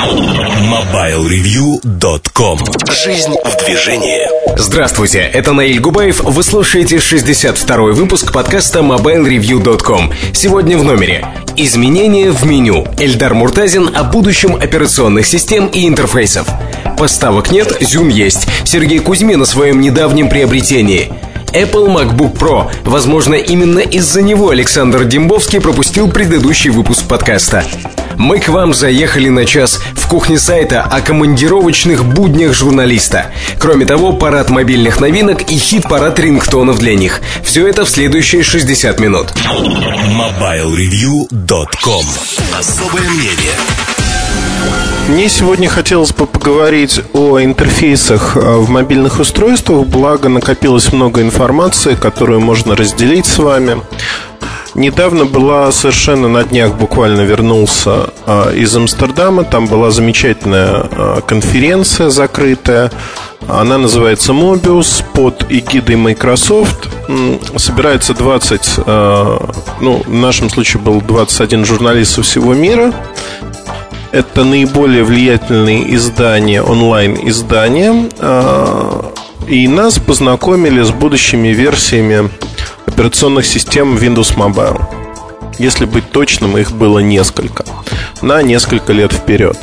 MobileReview.com Жизнь в движении Здравствуйте, это Наиль Губаев. Вы слушаете 62-й выпуск подкаста MobileReview.com. Сегодня в номере Изменения в меню. Эльдар Муртазин о будущем операционных систем и интерфейсов. Поставок нет, зюм есть. Сергей Кузьмин о своем недавнем приобретении – Apple MacBook Pro. Возможно, именно из-за него Александр Дембовский пропустил предыдущий выпуск подкаста. Мы к вам заехали на час в кухне сайта о командировочных буднях журналиста. Кроме того, парад мобильных новинок и хит-парад рингтонов для них. Все это в следующие 60 минут. MobileReview.com Особое мнение мне сегодня хотелось бы поговорить о интерфейсах э, в мобильных устройствах, благо накопилось много информации, которую можно разделить с вами. Недавно была совершенно на днях буквально вернулся э, из Амстердама. Там была замечательная э, конференция закрытая. Она называется Mobius под эгидой Microsoft. Собирается 20, ну, в нашем случае был 21 журналист со всего мира. Это наиболее влиятельные издания, онлайн-издания. А, и нас познакомили с будущими версиями операционных систем Windows Mobile. Если быть точным, их было несколько. На несколько лет вперед.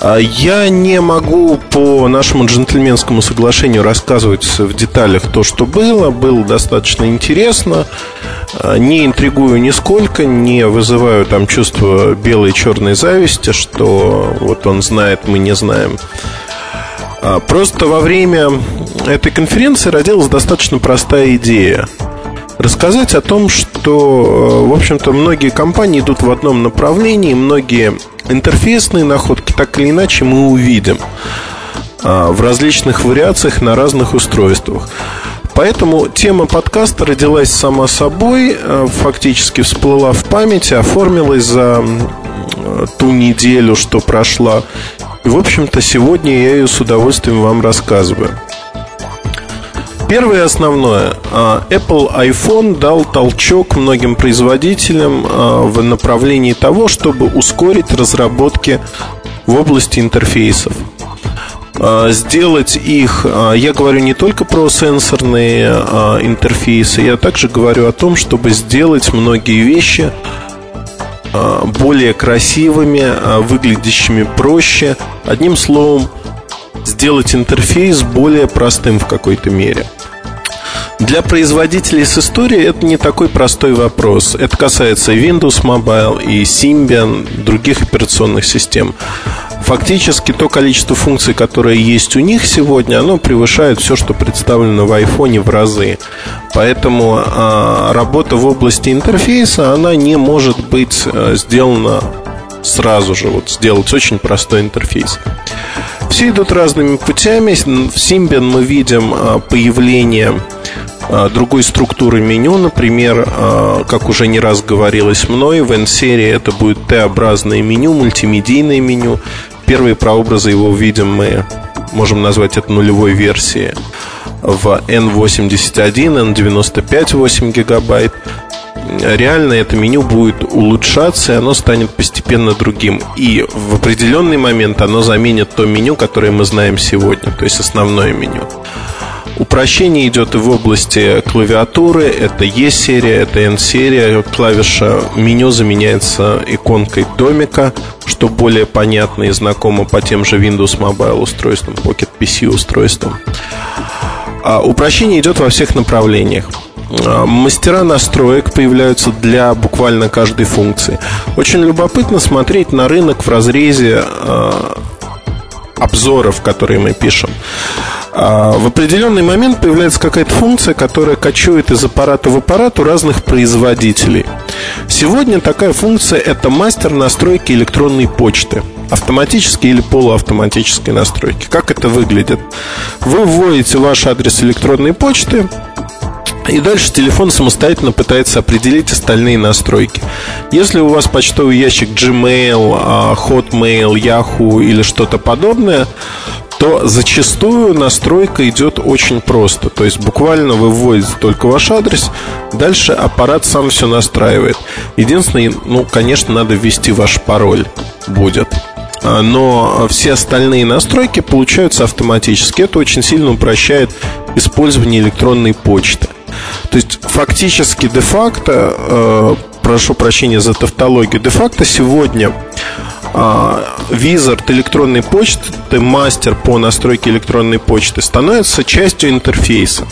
А, я не могу по нашему джентльменскому соглашению рассказывать в деталях то, что было. Было достаточно интересно. А, не интригую нисколько, не вызываю там чувство белой и черной зависти, что вот он знает, мы не знаем. А, просто во время этой конференции родилась достаточно простая идея. Рассказать о том, что, в общем-то, многие компании идут в одном направлении, многие интерфейсные находки так или иначе мы увидим а, в различных вариациях на разных устройствах. Поэтому тема подкаста родилась сама собой, а, фактически всплыла в памяти, оформилась за ту неделю, что прошла. И, в общем-то, сегодня я ее с удовольствием вам рассказываю. Первое основное. А, Apple iPhone дал толчок многим производителям а, в направлении того, чтобы ускорить разработки в области интерфейсов а, сделать их, я говорю не только про сенсорные интерфейсы, я также говорю о том, чтобы сделать многие вещи более красивыми, выглядящими проще. Одним словом, сделать интерфейс более простым в какой-то мере. Для производителей с историей это не такой простой вопрос. Это касается Windows Mobile и Symbian, других операционных систем. Фактически то количество функций, которые есть у них сегодня, оно превышает все, что представлено в iPhone в разы. Поэтому а, работа в области интерфейса, она не может быть а, сделана сразу же, вот сделать очень простой интерфейс. Все идут разными путями. В Symbian мы видим а, появление а, другой структуры меню. Например, а, как уже не раз говорилось мной, в N-серии это будет Т-образное меню, мультимедийное меню. Первые прообразы его увидим мы, можем назвать это нулевой версией в N81, N95 8 гигабайт. Реально это меню будет улучшаться, и оно станет постепенно другим. И в определенный момент оно заменит то меню, которое мы знаем сегодня, то есть основное меню. Упрощение идет и в области клавиатуры. Это E-серия, это N-серия. Клавиша меню заменяется иконкой домика, что более понятно и знакомо по тем же Windows Mobile устройствам, Pocket PC устройствам. А упрощение идет во всех направлениях. А, мастера настроек появляются для буквально каждой функции. Очень любопытно смотреть на рынок в разрезе а, обзоров, которые мы пишем. А, в определенный момент появляется какая-то функция, которая кочует из аппарата в аппарат у разных производителей. Сегодня такая функция – это мастер настройки электронной почты автоматической или полуавтоматической настройки. Как это выглядит? Вы вводите ваш адрес электронной почты, и дальше телефон самостоятельно пытается определить остальные настройки. Если у вас почтовый ящик Gmail, а, Hotmail, Yahoo или что-то подобное, то зачастую настройка идет очень просто. То есть буквально вы вводите только ваш адрес, дальше аппарат сам все настраивает. Единственное, ну, конечно, надо ввести ваш пароль будет. но все остальные настройки получаются автоматически. Это очень сильно упрощает использование электронной почты. То есть фактически де-факто, э, прошу прощения за тавтологию, де-факто сегодня э, визард электронной почты, мастер по настройке электронной почты, становится частью интерфейса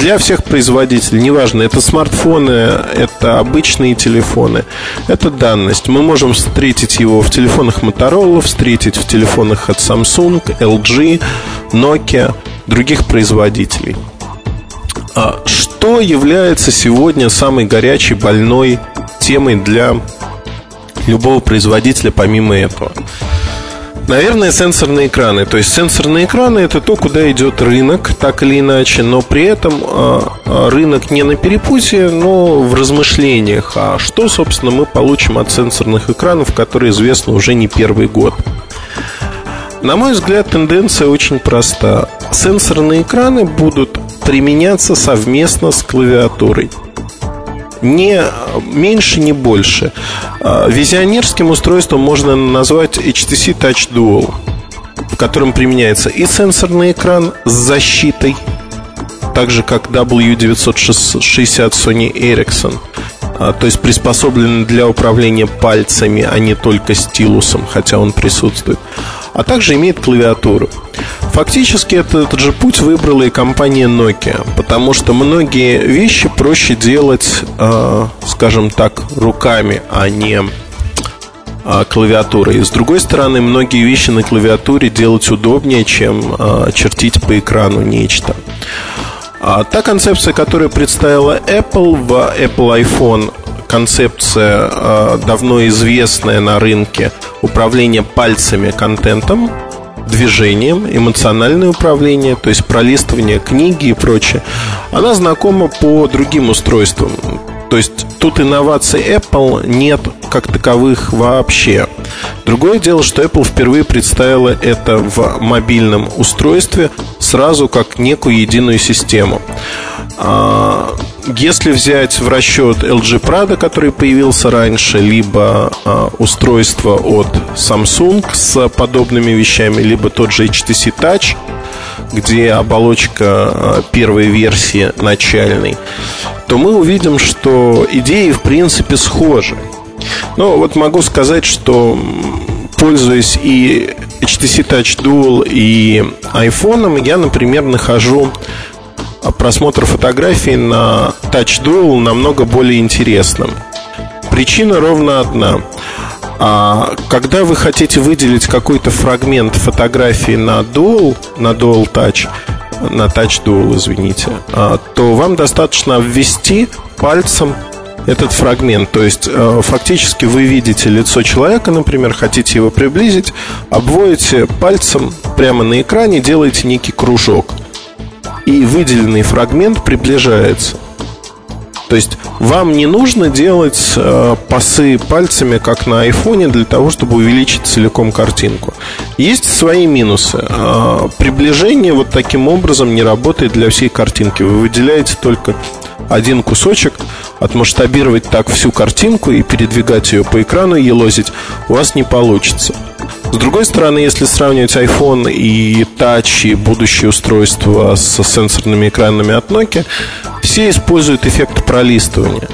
для всех производителей, неважно, это смартфоны, это обычные телефоны, это данность. Мы можем встретить его в телефонах Motorola, встретить в телефонах от Samsung, LG, Nokia, других производителей. А что является сегодня самой горячей, больной темой для любого производителя помимо этого? Наверное, сенсорные экраны. То есть сенсорные экраны это то, куда идет рынок, так или иначе, но при этом э, рынок не на перепутье, но в размышлениях. А что, собственно, мы получим от сенсорных экранов, которые известны уже не первый год? На мой взгляд, тенденция очень проста. Сенсорные экраны будут применяться совместно с клавиатурой не меньше, не больше. А, визионерским устройством можно назвать HTC Touch Dual, в котором применяется и сенсорный экран с защитой, так же как W960 Sony Ericsson, то есть приспособленный для управления пальцами, а не только стилусом, хотя он присутствует а также имеет клавиатуру. Фактически этот же путь выбрала и компания Nokia, потому что многие вещи проще делать, э, скажем так, руками, а не э, клавиатурой. С другой стороны, многие вещи на клавиатуре делать удобнее, чем э, чертить по экрану нечто. А та концепция, которую представила Apple в Apple iPhone, концепция э, давно известная на рынке управления пальцами контентом, движением, эмоциональное управление, то есть пролистывание книги и прочее, она знакома по другим устройствам. То есть тут инноваций Apple нет как таковых вообще. Другое дело, что Apple впервые представила это в мобильном устройстве сразу как некую единую систему. А, если взять в расчет LG Prado, который появился раньше, либо а, устройство от Samsung с подобными вещами, либо тот же HTC Touch, где оболочка а, первой версии начальной, то мы увидим, что идеи в принципе схожи. Но вот могу сказать, что пользуясь и HTC Touch Dual и iPhone, я, например, нахожу просмотр фотографий на Touch Dual намного более интересным. Причина ровно одна. А когда вы хотите выделить какой-то фрагмент фотографии на Dual, на Dual Touch, на Touch Dual, извините, а, то вам достаточно ввести пальцем этот фрагмент. То есть э, фактически вы видите лицо человека, например, хотите его приблизить, обводите пальцем прямо на экране, делаете некий кружок и выделенный фрагмент приближается. То есть вам не нужно делать э, пасы пальцами, как на айфоне, для того, чтобы увеличить целиком картинку. Есть свои минусы. Э, приближение вот таким образом не работает для всей картинки. Вы выделяете только один кусочек, отмасштабировать так всю картинку и передвигать ее по экрану и елозить у вас не получится. С другой стороны, если сравнивать iPhone и Touch и будущее устройства с сенсорными экранами от Nokia, все используют эффект пролистывания.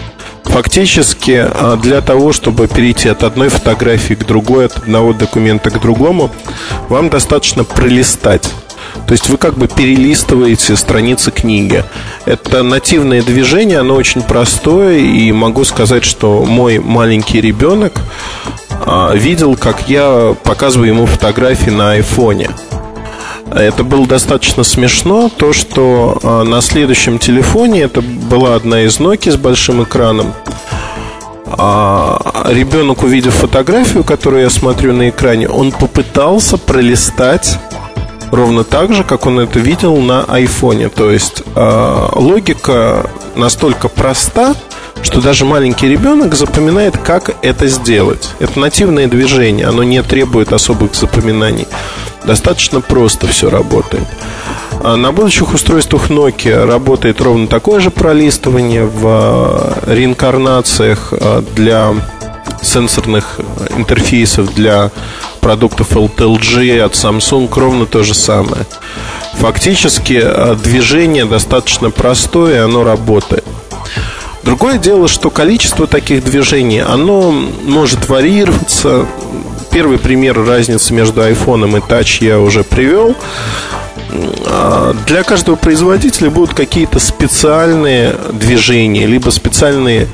Фактически а, для того, чтобы перейти от одной фотографии к другой, от одного документа к другому, вам достаточно пролистать. То есть вы как бы перелистываете страницы книги. Это нативное движение, оно очень простое, и могу сказать, что мой маленький ребенок а, видел, как я показываю ему фотографии на айфоне. Это было достаточно смешно, то, что а, на следующем телефоне, это была одна из Nokia с большим экраном, а, ребенок, увидев фотографию, которую я смотрю на экране, он попытался пролистать ровно так же, как он это видел на айфоне. То есть логика настолько проста, что даже маленький ребенок запоминает, как это сделать. Это нативное движение, оно не требует особых запоминаний. Достаточно просто все работает. А на будущих устройствах Nokia работает ровно такое же пролистывание в а, реинкарнациях а, для сенсорных интерфейсов для продуктов LTLG, от Samsung ровно то же самое. Фактически э, движение достаточно простое, оно работает. Другое дело, что количество таких движений, оно может варьироваться. Первый пример разницы между iPhone и Touch я уже привел. А, для каждого производителя будут какие-то специальные движения, либо специальные,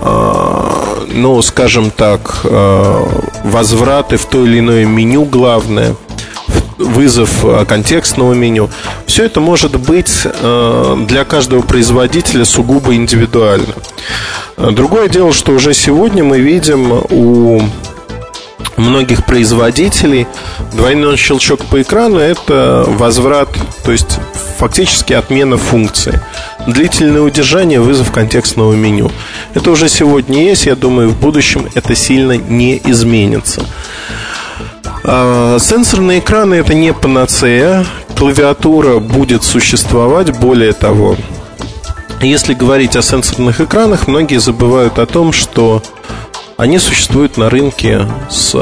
а, ну, скажем так, а, возвраты в то или иное меню главное вызов контекстного меню. Все это может быть для каждого производителя сугубо индивидуально. Другое дело, что уже сегодня мы видим у многих производителей двойной щелчок по экрану – это возврат, то есть фактически отмена функции. Длительное удержание, вызов контекстного меню. Это уже сегодня есть, я думаю, в будущем это сильно не изменится. А, сенсорные экраны это не панацея, клавиатура будет существовать, более того, если говорить о сенсорных экранах, многие забывают о том, что они существуют на рынке с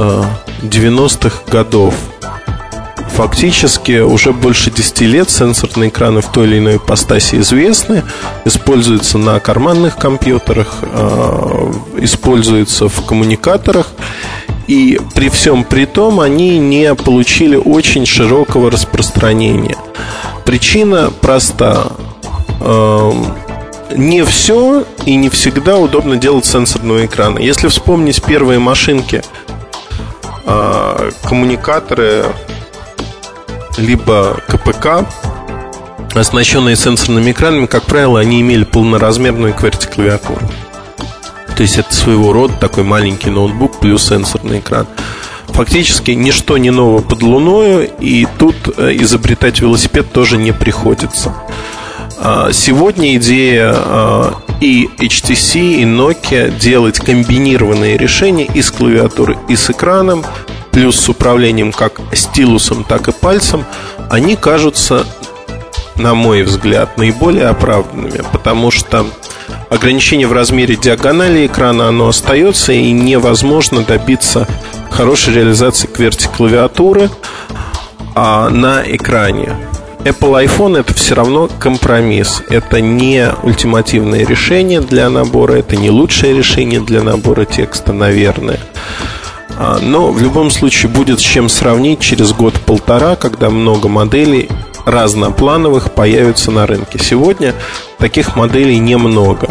90-х э, годов. Фактически уже больше 10 лет сенсорные экраны в той или иной ипостаси известны, используются на карманных компьютерах, э, используются в коммуникаторах. И при всем при том они не получили очень широкого распространения. Причина проста эм, не все и не всегда удобно делать сенсорные экраны. Если вспомнить первые машинки, а, коммуникаторы, либо КПК, оснащенные сенсорными экранами, как правило, они имели полноразмерную QWERTY клавиатуру. То есть это своего рода такой маленький ноутбук плюс сенсорный экран. Фактически ничто не ново под луною, и тут э, изобретать велосипед тоже не приходится. А, сегодня идея а, и HTC, и Nokia делать комбинированные решения и с клавиатурой, и с экраном, плюс с управлением как стилусом, так и пальцем, они кажутся, на мой взгляд, наиболее оправданными, потому что ограничение в размере диагонали экрана, оно остается, и невозможно добиться хорошей реализации QWERTY клавиатуры а на экране. Apple iPhone это все равно компромисс. Это не ультимативное решение для набора, это не лучшее решение для набора текста, наверное. А, но в любом случае будет с чем сравнить через год-полтора, когда много моделей разноплановых появятся на рынке. Сегодня таких моделей немного.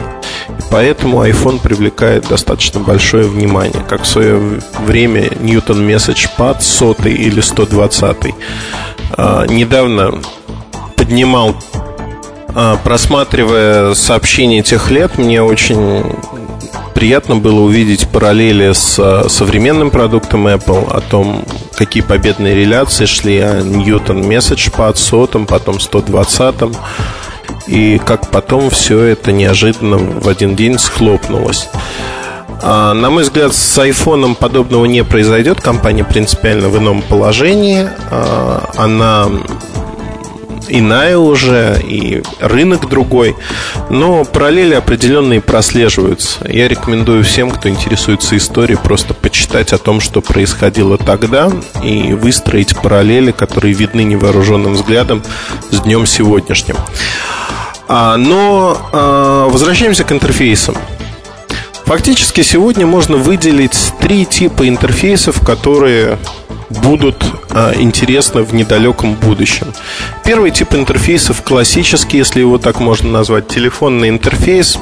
Поэтому iPhone привлекает достаточно большое внимание. Как в свое время Newton Message Pad 100 или 120. А, недавно поднимал, а, просматривая сообщения тех лет, мне очень приятно было увидеть параллели с а, современным продуктом Apple, о том, какие победные реляции шли о Newton Message под сотом, потом 120 и как потом все это неожиданно в один день схлопнулось. А, на мой взгляд, с айфоном подобного не произойдет. Компания принципиально в ином положении. Она иная уже, и рынок другой. Но параллели определенные прослеживаются. Я рекомендую всем, кто интересуется историей, просто почитать о том, что происходило тогда, и выстроить параллели, которые видны невооруженным взглядом с днем сегодняшним. А, но а, возвращаемся к интерфейсам. Фактически сегодня можно выделить три типа интерфейсов, которые будут а, интересны в недалеком будущем. Первый тип интерфейсов классический, если его так можно назвать, телефонный интерфейс.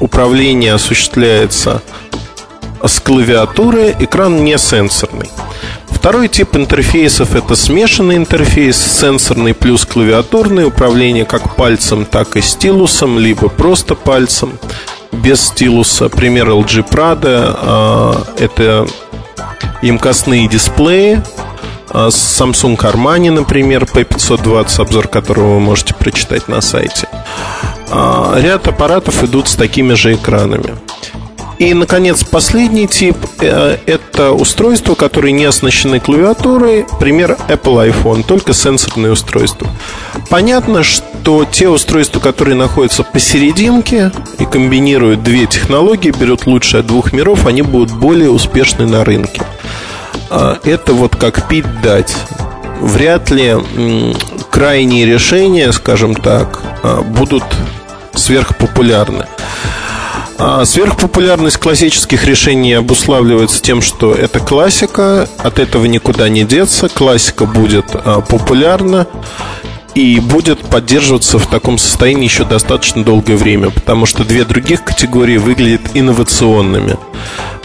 Управление осуществляется с клавиатуры, экран не сенсорный. Второй тип интерфейсов это смешанный интерфейс, сенсорный плюс клавиатурный, управление как пальцем, так и стилусом, либо просто пальцем, без стилуса. Пример LG Prada а, это емкостные дисплеи а, Samsung Armani, например, P520, обзор которого вы можете прочитать на сайте. А, ряд аппаратов идут с такими же экранами. И, наконец, последний тип э, – это устройства, которые не оснащены клавиатурой, пример Apple iPhone, только сенсорные устройства. Понятно, что те устройства, которые находятся посерединке и комбинируют две технологии, берут лучшее от двух миров, они будут более успешны на рынке. а, это вот как пить дать. Вряд ли крайние решения, скажем так, а, будут сверхпопулярны. А сверхпопулярность классических решений обуславливается тем, что это классика, от этого никуда не деться, классика будет а, популярна и будет поддерживаться в таком состоянии еще достаточно долгое время, потому что две других категории выглядят инновационными,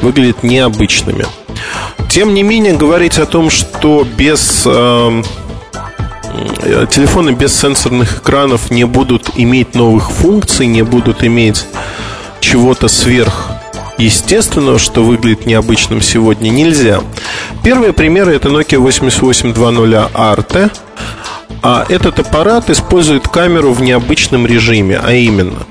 выглядят необычными. Тем не менее, говорить о том, что без э, телефоны без сенсорных экранов не будут иметь новых функций, не будут иметь чего-то сверх естественного, что выглядит необычным сегодня, нельзя. Первые примеры это Nokia 8820 Arte. А этот аппарат использует камеру в необычном режиме, а именно,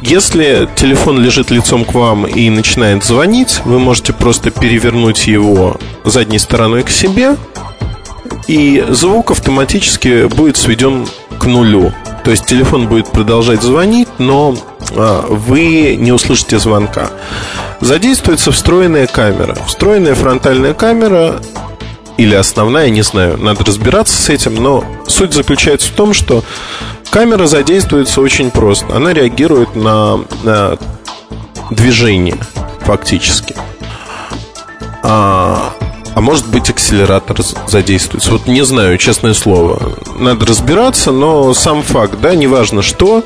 если телефон лежит лицом к вам и начинает звонить, вы можете просто перевернуть его задней стороной к себе, и звук автоматически будет сведен к нулю. То есть телефон будет продолжать звонить, но а, вы не услышите звонка. Задействуется встроенная камера. Встроенная фронтальная камера или основная, не знаю, надо разбираться с этим, но суть заключается в том, что камера задействуется очень просто. Она реагирует на, на движение фактически. А, а может быть акселератор задействуется. Вот не знаю, честное слово. Надо разбираться, но сам факт, да, неважно что,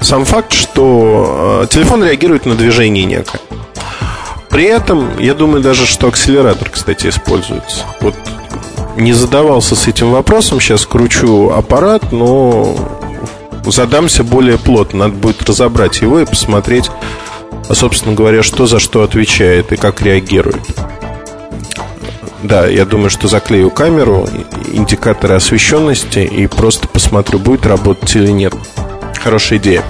сам факт, что э, телефон реагирует на движение некое. При этом, я думаю даже, что акселератор, кстати, используется. Вот не задавался с этим вопросом, сейчас кручу аппарат, но задамся более плотно. Надо будет разобрать его и посмотреть, собственно говоря, что за что отвечает и как реагирует. Да, я думаю, что заклею камеру, индикаторы освещенности и просто посмотрю, будет работать или нет. Хорошая идея.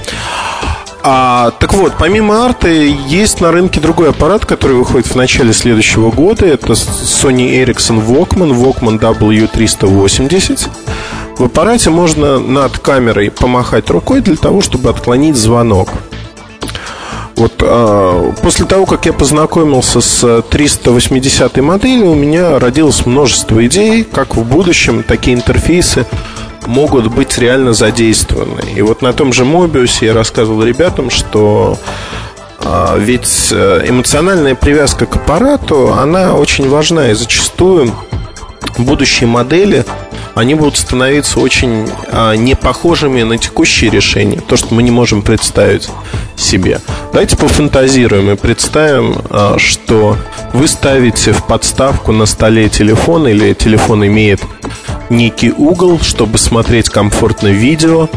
А, так вот, помимо арты, есть на рынке другой аппарат, который выходит в начале следующего года. Это Sony Ericsson Walkman, Walkman W380. В аппарате можно над камерой помахать рукой для того, чтобы отклонить звонок. Вот а, после того, как я познакомился с 380 моделью, у меня родилось множество идей, как в будущем такие интерфейсы могут быть реально задействованы. И вот на том же Mobius я рассказывал ребятам, что а, ведь э, эмоциональная привязка к аппарату, она очень важна и зачастую будущие модели они будут становиться очень а, не похожими на текущие решения, то, что мы не можем представить себе. Давайте пофантазируем и представим, а, что вы ставите в подставку на столе телефон или телефон имеет некий угол, чтобы смотреть комфортно видео,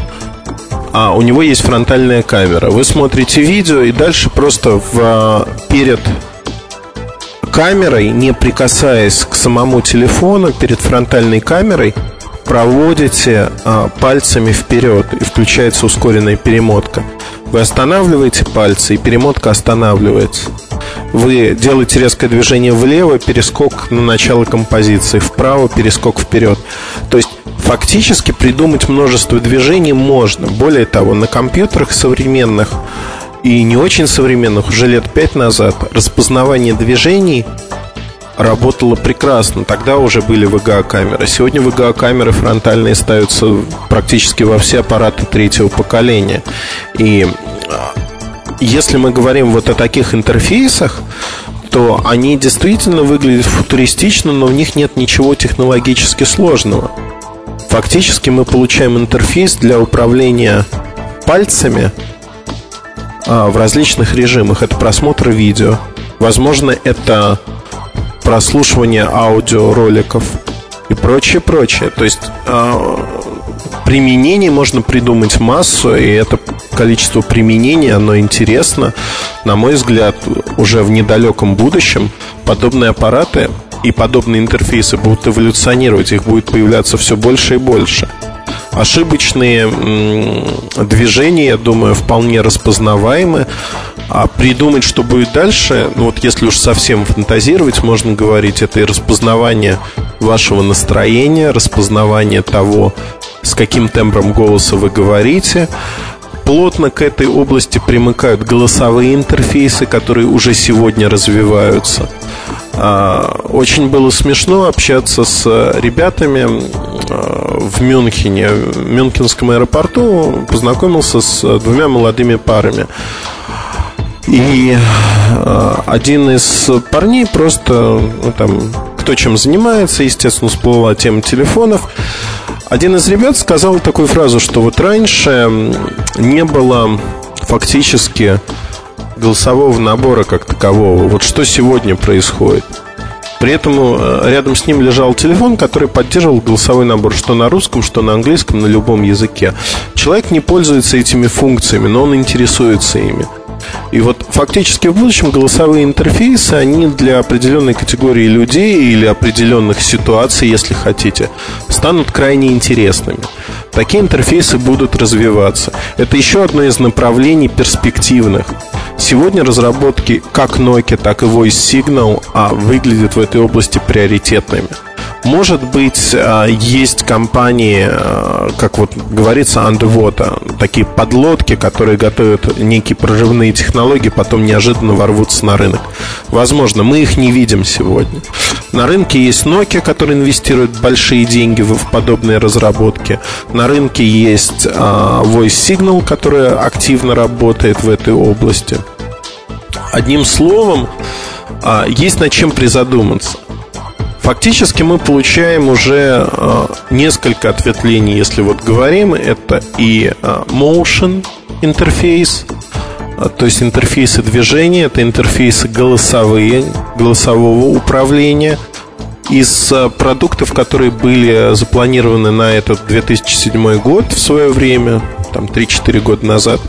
а у него есть фронтальная камера. Вы смотрите видео и дальше просто в, а, перед камерой, не прикасаясь к самому телефону, перед фронтальной камерой, проводите а, пальцами вперед и включается ускоренная перемотка. Вы останавливаете пальцы, и перемотка останавливается. Вы делаете резкое движение влево, перескок на начало композиции, вправо, перескок вперед. То есть фактически придумать множество движений можно. Более того, на компьютерах современных и не очень современных, уже лет пять назад, распознавание движений работало прекрасно. Тогда уже были VGA-камеры. Сегодня VGA-камеры фронтальные ставятся практически во все аппараты третьего поколения. И а, если мы говорим вот о таких интерфейсах, то они действительно выглядят футуристично, но в них нет ничего технологически сложного. Фактически мы получаем интерфейс для управления пальцами а, в различных режимах. Это просмотр видео. Возможно, это прослушивание аудиороликов и прочее, прочее. То есть а, применений можно придумать массу, и это количество применений, оно интересно. На мой взгляд, уже в недалеком будущем подобные аппараты и подобные интерфейсы будут эволюционировать, их будет появляться все больше и больше ошибочные движения, я думаю, вполне распознаваемы. А придумать, что будет дальше, ну вот если уж совсем фантазировать, можно говорить, это и распознавание вашего настроения, распознавание того, с каким тембром голоса вы говорите. Плотно к этой области примыкают голосовые интерфейсы, которые уже сегодня развиваются. А, очень было смешно общаться с ребятами а, в Мюнхене, в Мюнхенском аэропорту. Познакомился с двумя молодыми парами. И а, один из парней просто, ну, там, кто чем занимается, естественно, всплыла тема телефонов. Один из ребят сказал такую фразу, что вот раньше не было фактически голосового набора как такового. Вот что сегодня происходит. При этом э, рядом с ним лежал телефон, который поддерживал голосовой набор, что на русском, что на английском, на любом языке. Человек не пользуется этими функциями, но он интересуется ими. И вот фактически в будущем голосовые интерфейсы, они для определенной категории людей или определенных ситуаций, если хотите, станут крайне интересными. Такие интерфейсы будут развиваться. Это еще одно из направлений перспективных. Сегодня разработки как Nokia, так и Voice Signal а, выглядят в этой области приоритетными. Может быть, а, есть компании, а, как вот говорится, underwater, такие подлодки, которые готовят некие прорывные технологии, потом неожиданно ворвутся на рынок. Возможно, мы их не видим сегодня. На рынке есть Nokia, который инвестирует большие деньги в подобные разработки. На рынке есть Voice Signal, которая активно работает в этой области. Одним словом, есть над чем призадуматься. Фактически мы получаем уже э, несколько ответвлений, если вот говорим, это и э, motion интерфейс, э, то есть интерфейсы движения, это интерфейсы голосовые, голосового управления. Из продуктов, которые были запланированы на этот 2007 год в свое время, там 3-4 года назад,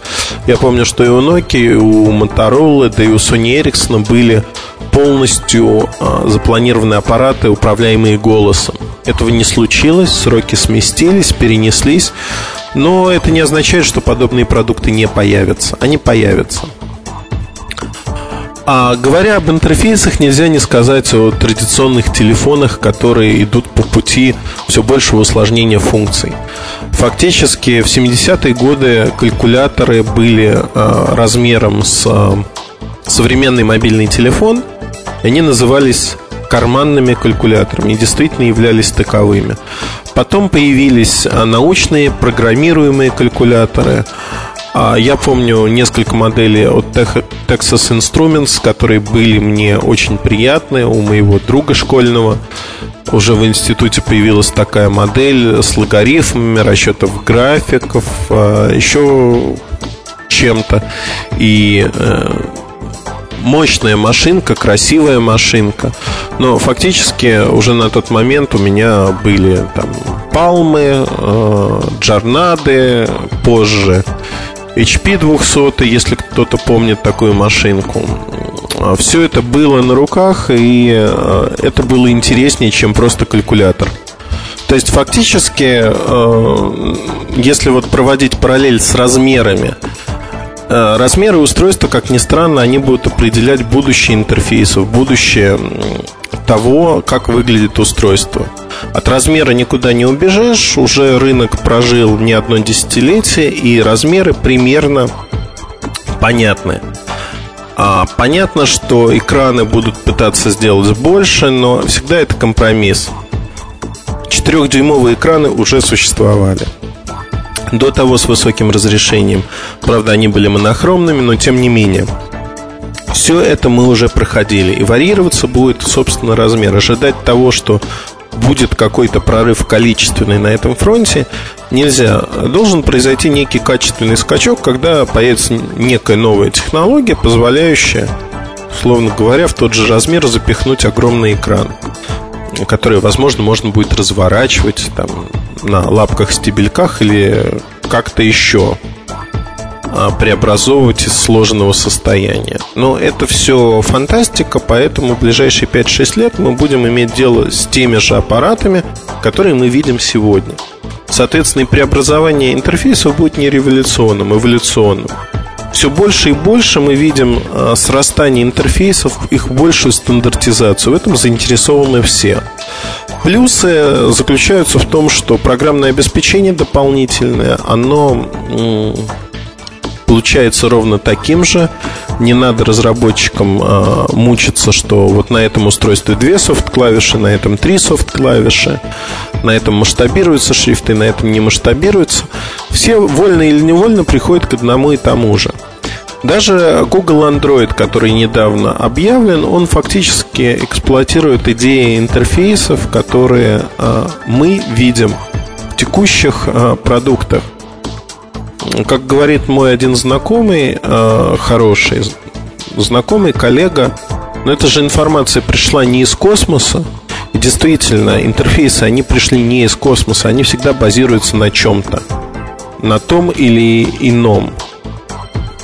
я помню, что и у Nokia, и у Motorola, да и у Sony Ericsson были полностью а, запланированы аппараты, управляемые голосом. Этого не случилось, сроки сместились, перенеслись, но это не означает, что подобные продукты не появятся. Они появятся. А говоря об интерфейсах, нельзя не сказать о традиционных телефонах, которые идут по пути все большего усложнения функций. Фактически в 70-е годы калькуляторы были э, размером с э, современный мобильный телефон – они назывались карманными калькуляторами и действительно являлись таковыми. Потом появились а, научные программируемые калькуляторы. А, я помню несколько моделей от Texas Instruments, которые были мне очень приятны. У моего друга школьного уже в институте появилась такая модель с логарифмами расчетов графиков, а, еще чем-то. И э, мощная машинка, красивая машинка. Но фактически уже на тот момент у меня были там палмы, э, джарнады, позже HP 200, если кто-то помнит такую машинку. Все это было на руках, и э, это было интереснее, чем просто калькулятор. То есть фактически, э, если вот проводить параллель с размерами, размеры устройства, как ни странно, они будут определять будущее интерфейсов, будущее того, как выглядит устройство. От размера никуда не убежишь, уже рынок прожил не одно десятилетие, и размеры примерно понятны. А, понятно, что экраны будут пытаться сделать больше, но всегда это компромисс. Четырехдюймовые экраны уже существовали до того с высоким разрешением. Правда, они были монохромными, но тем не менее. Все это мы уже проходили. И варьироваться будет, собственно, размер. Ожидать того, что будет какой-то прорыв количественный на этом фронте, нельзя. Должен произойти некий качественный скачок, когда появится некая новая технология, позволяющая, условно говоря, в тот же размер запихнуть огромный экран который, возможно, можно будет разворачивать там, на лапках-стебельках или как-то еще а, преобразовывать из сложенного состояния. Но это все фантастика, поэтому в ближайшие 5-6 лет мы будем иметь дело с теми же аппаратами, которые мы видим сегодня. Соответственно, и преобразование интерфейсов будет не революционным, а эволюционным. Все больше и больше мы видим а, срастание интерфейсов, их большую стандартизацию. В этом заинтересованы все. Плюсы заключаются в том, что программное обеспечение дополнительное, оно получается ровно таким же, Не надо разработчикам э, мучиться, что вот на этом устройстве две софт-клавиши, на этом три софт-клавиши, на этом масштабируются шрифты, на этом не масштабируются. Все вольно или невольно приходят к одному и тому же. Даже Google Android, который недавно объявлен, он фактически эксплуатирует идеи интерфейсов, которые э, мы видим в текущих э, продуктах. Как говорит мой один знакомый, э, хороший знакомый, коллега, но эта же информация пришла не из космоса. И действительно, интерфейсы, они пришли не из космоса, они всегда базируются на чем-то, на том или ином.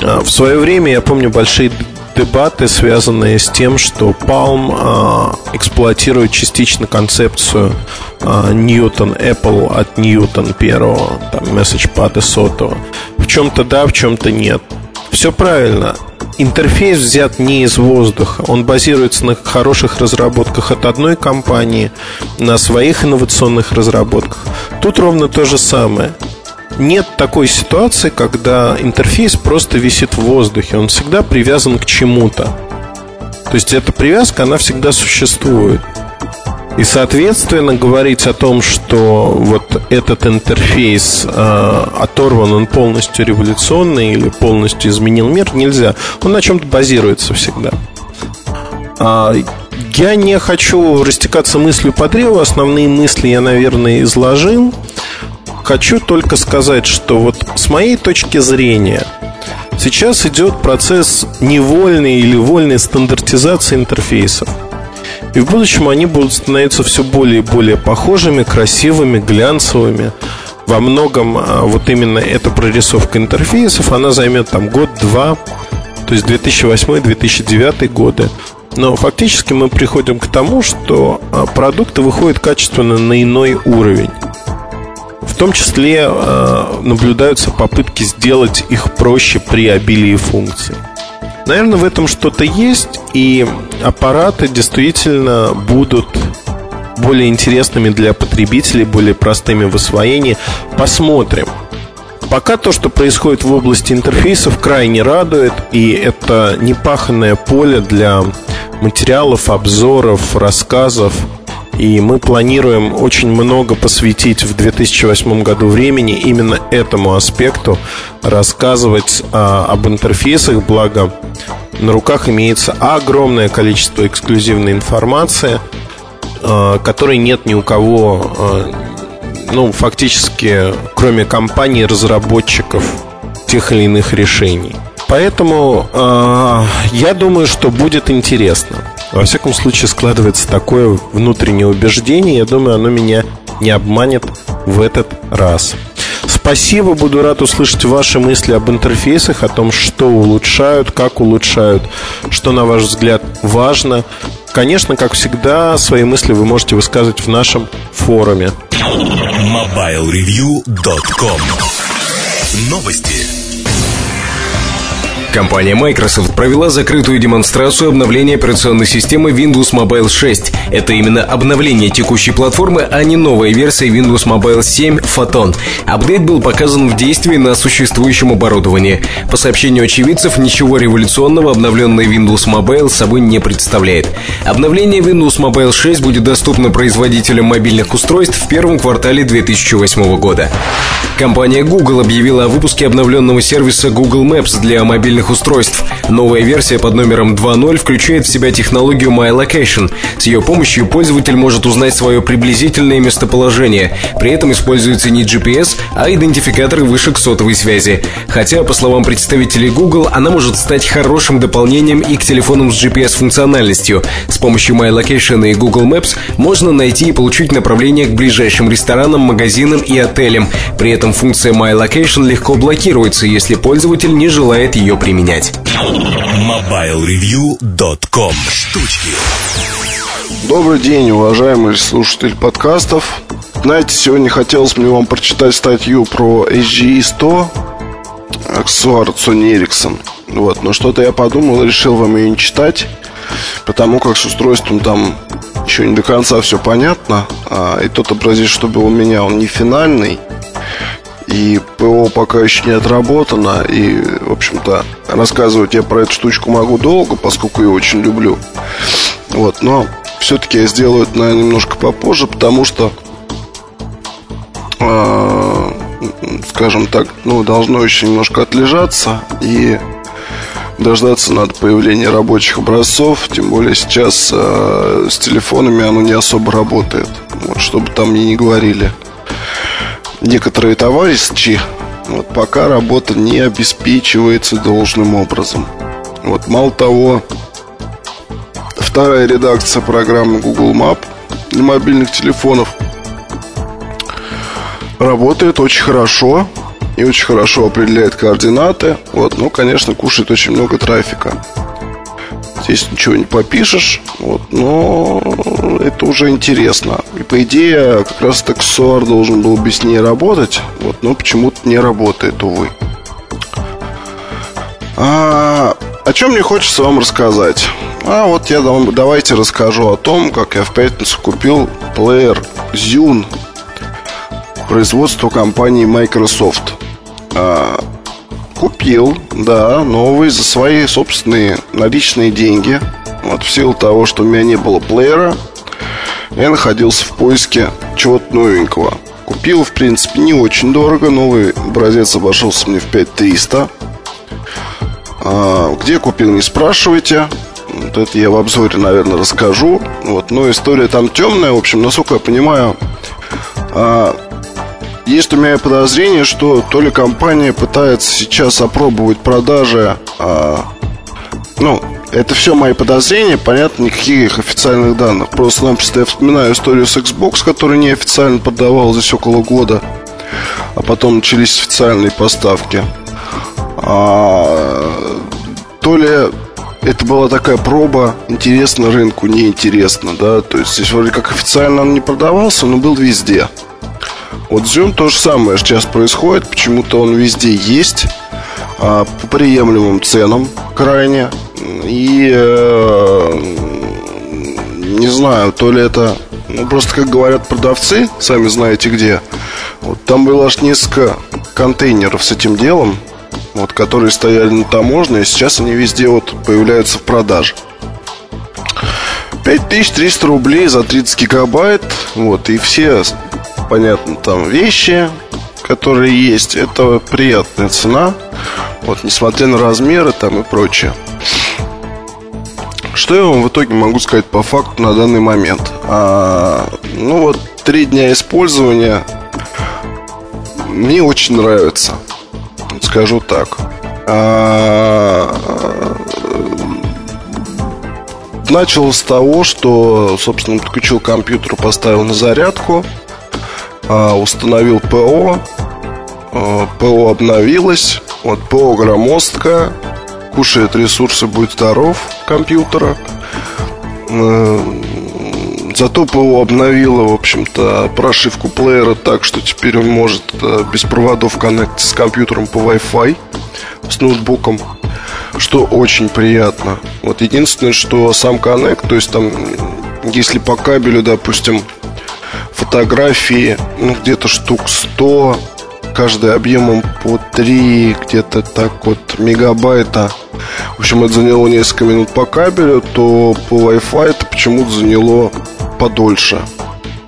А, в свое время, я помню, большие дебаты, связанные с тем, что Palm а, эксплуатирует частично концепцию а, Newton Apple от Newton первого, там, MessagePad и сотого. В чем-то да, в чем-то нет. Все правильно. Интерфейс взят не из воздуха. Он базируется на хороших разработках от одной компании, на своих инновационных разработках. Тут ровно то же самое нет такой ситуации, когда интерфейс просто висит в воздухе. Он всегда привязан к чему-то. То есть эта привязка, она всегда существует. И, соответственно, говорить о том, что вот этот интерфейс э, оторван, он полностью революционный или полностью изменил мир, нельзя. Он на чем-то базируется всегда. А, я не хочу растекаться мыслью по древу. Основные мысли я, наверное, изложил. Хочу только сказать, что вот с моей точки зрения сейчас идет процесс невольной или вольной стандартизации интерфейсов. И в будущем они будут становиться все более и более похожими, красивыми, глянцевыми. Во многом а, вот именно эта прорисовка интерфейсов, она займет там год-два, то есть 2008-2009 годы. Но фактически мы приходим к тому, что а, продукты выходят качественно на иной уровень. В том числе э, наблюдаются попытки сделать их проще при обилии функций. Наверное, в этом что-то есть, и аппараты действительно будут более интересными для потребителей, более простыми в освоении. Посмотрим. Пока то, что происходит в области интерфейсов, крайне радует, и это непаханное поле для материалов, обзоров, рассказов и мы планируем очень много посвятить в 2008 году времени именно этому аспекту, рассказывать а, об интерфейсах, благо на руках имеется огромное количество эксклюзивной информации, а, которой нет ни у кого, а, ну, фактически, кроме компаний, разработчиков тех или иных решений. Поэтому э, я думаю, что будет интересно. Во всяком случае, складывается такое внутреннее убеждение. Я думаю, оно меня не обманет в этот раз. Спасибо, буду рад услышать ваши мысли об интерфейсах, о том, что улучшают, как улучшают, что, на ваш взгляд, важно. Конечно, как всегда, свои мысли вы можете высказывать в нашем форуме. MobileReview.com Новости. Компания Microsoft провела закрытую демонстрацию обновления операционной системы Windows Mobile 6. Это именно обновление текущей платформы, а не новая версия Windows Mobile 7 Photon. Апдейт был показан в действии на существующем оборудовании. По сообщению очевидцев, ничего революционного обновленный Windows Mobile собой не представляет. Обновление Windows Mobile 6 будет доступно производителям мобильных устройств в первом квартале 2008 года. Компания Google объявила о выпуске обновленного сервиса Google Maps для мобильных мобильных устройств. Новая версия под номером 2.0 включает в себя технологию My Location. С ее помощью пользователь может узнать свое приблизительное местоположение. При этом используется не GPS, а идентификаторы вышек сотовой связи. Хотя, по словам представителей Google, она может стать хорошим дополнением и к телефонам с GPS-функциональностью. С помощью My Location и Google Maps можно найти и получить направление к ближайшим ресторанам, магазинам и отелям. При этом функция My Location легко блокируется, если пользователь не желает ее применять применять. MobileReview.com Штучки Добрый день, уважаемый слушатель подкастов. Знаете, сегодня хотелось мне вам прочитать статью про HGE 100 аксессуар Sony Ericsson. Вот, но что-то я подумал, решил вам ее не читать, потому как с устройством там еще не до конца все понятно. А, и тот образец, что был у меня, он не финальный. И ПО пока еще не отработано. И, в общем-то, рассказывать я про эту штучку могу долго, поскольку ее очень люблю. Вот, но все-таки я сделаю это, наверное, немножко попозже, потому что, э, скажем так, ну, должно еще немножко отлежаться и дождаться надо появления рабочих образцов, тем более сейчас э, с телефонами оно не особо работает. Вот, чтобы там мне не говорили некоторые товарищи, вот пока работа не обеспечивается должным образом. Вот мало того, вторая редакция программы Google Map для мобильных телефонов работает очень хорошо и очень хорошо определяет координаты. Вот, ну, конечно, кушает очень много трафика. Здесь ничего не попишешь, вот, но это уже интересно. И по идее, как раз таксуар должен был без ней работать, вот, но почему-то не работает, увы. А, о чем мне хочется вам рассказать? А вот я давайте расскажу о том, как я в пятницу купил плеер Zune производства компании Microsoft. А, Купил, да, новый за свои собственные наличные деньги. Вот в силу того, что у меня не было плеера, я находился в поиске чего-то новенького. Купил, в принципе, не очень дорого. Новый образец обошелся мне в 5300. А, где купил, не спрашивайте. Вот это я в обзоре, наверное, расскажу. Вот, но история там темная. В общем, насколько я понимаю, а, есть у меня подозрение, что то ли компания пытается сейчас опробовать продажи, а, ну, это все мои подозрения, понятно, никаких официальных данных. Просто-напросто я вспоминаю историю с Xbox, который неофициально продавал здесь около года, а потом начались официальные поставки. А, то ли это была такая проба, интересно рынку, неинтересно, да, то есть здесь вроде как официально он не продавался, но был везде. Вот Zoom то же самое сейчас происходит. Почему-то он везде есть. А, по приемлемым ценам крайне. И э, не знаю, то ли это ну, просто как говорят продавцы, сами знаете где. Вот, там было аж несколько контейнеров с этим делом, вот, которые стояли на таможне, и сейчас они везде вот появляются в продаже. 5300 рублей за 30 гигабайт, вот, и все понятно, там вещи, которые есть. Это приятная цена. Вот, несмотря на размеры там и прочее. Что я вам в итоге могу сказать по факту на данный момент? А, ну вот, три дня использования мне очень нравится. Скажу так. А, начал с того, что, собственно, подключил компьютер, поставил на зарядку. А, установил ПО, а, ПО обновилось, вот ПО громоздко, кушает ресурсы, будь здоров, компьютера. Зато ПО обновило, в общем-то, прошивку плеера так, что теперь он может э, без проводов коннектиться с компьютером по Wi-Fi, с ноутбуком, что очень приятно. Вот единственное, что сам коннект, то есть там, если по кабелю, допустим, фотографии, ну, где-то штук 100, каждый объемом по 3, где-то так вот мегабайта. В общем, это заняло несколько минут по кабелю, то по Wi-Fi это почему-то заняло подольше.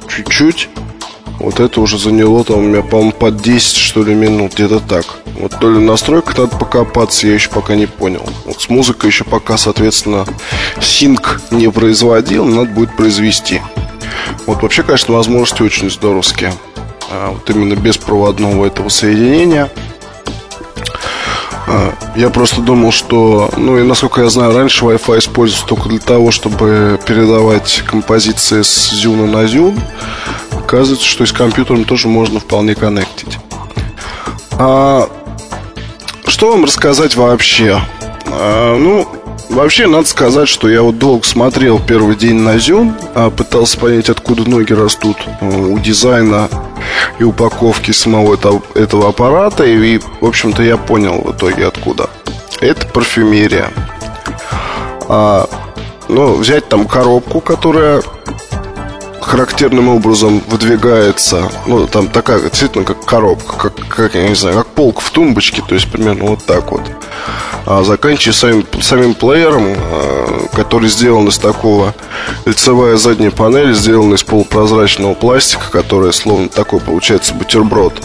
Чуть-чуть. Вот это уже заняло там у меня, по-моему, под 10, что ли, минут, где-то так. Вот то ли настройка надо покопаться, я еще пока не понял. Вот с музыкой еще пока, соответственно, синк не производил, надо будет произвести. Вот вообще, конечно, возможности очень здоровские. А, вот именно беспроводного этого соединения. А, я просто думал, что, ну и насколько я знаю, раньше Wi-Fi используется только для того, чтобы передавать композиции с зюна на зюн. Оказывается, что и с компьютером тоже можно вполне коннектить. А, что вам рассказать вообще? А, ну, Вообще, надо сказать, что я вот долго смотрел первый день на Зюн, а пытался понять, откуда ноги растут э, у дизайна и упаковки самого этого, этого аппарата. И, в общем-то, я понял в итоге, откуда. Это парфюмерия. А, ну, взять там коробку, которая характерным образом выдвигается, ну, там такая действительно как коробка, как, как я не знаю, как полка в тумбочке, то есть примерно вот так вот. А заканчивая самим, самим плеером, а, который сделан из такого лицевая задняя панель, сделана из полупрозрачного пластика, которая словно такой получается бутерброд.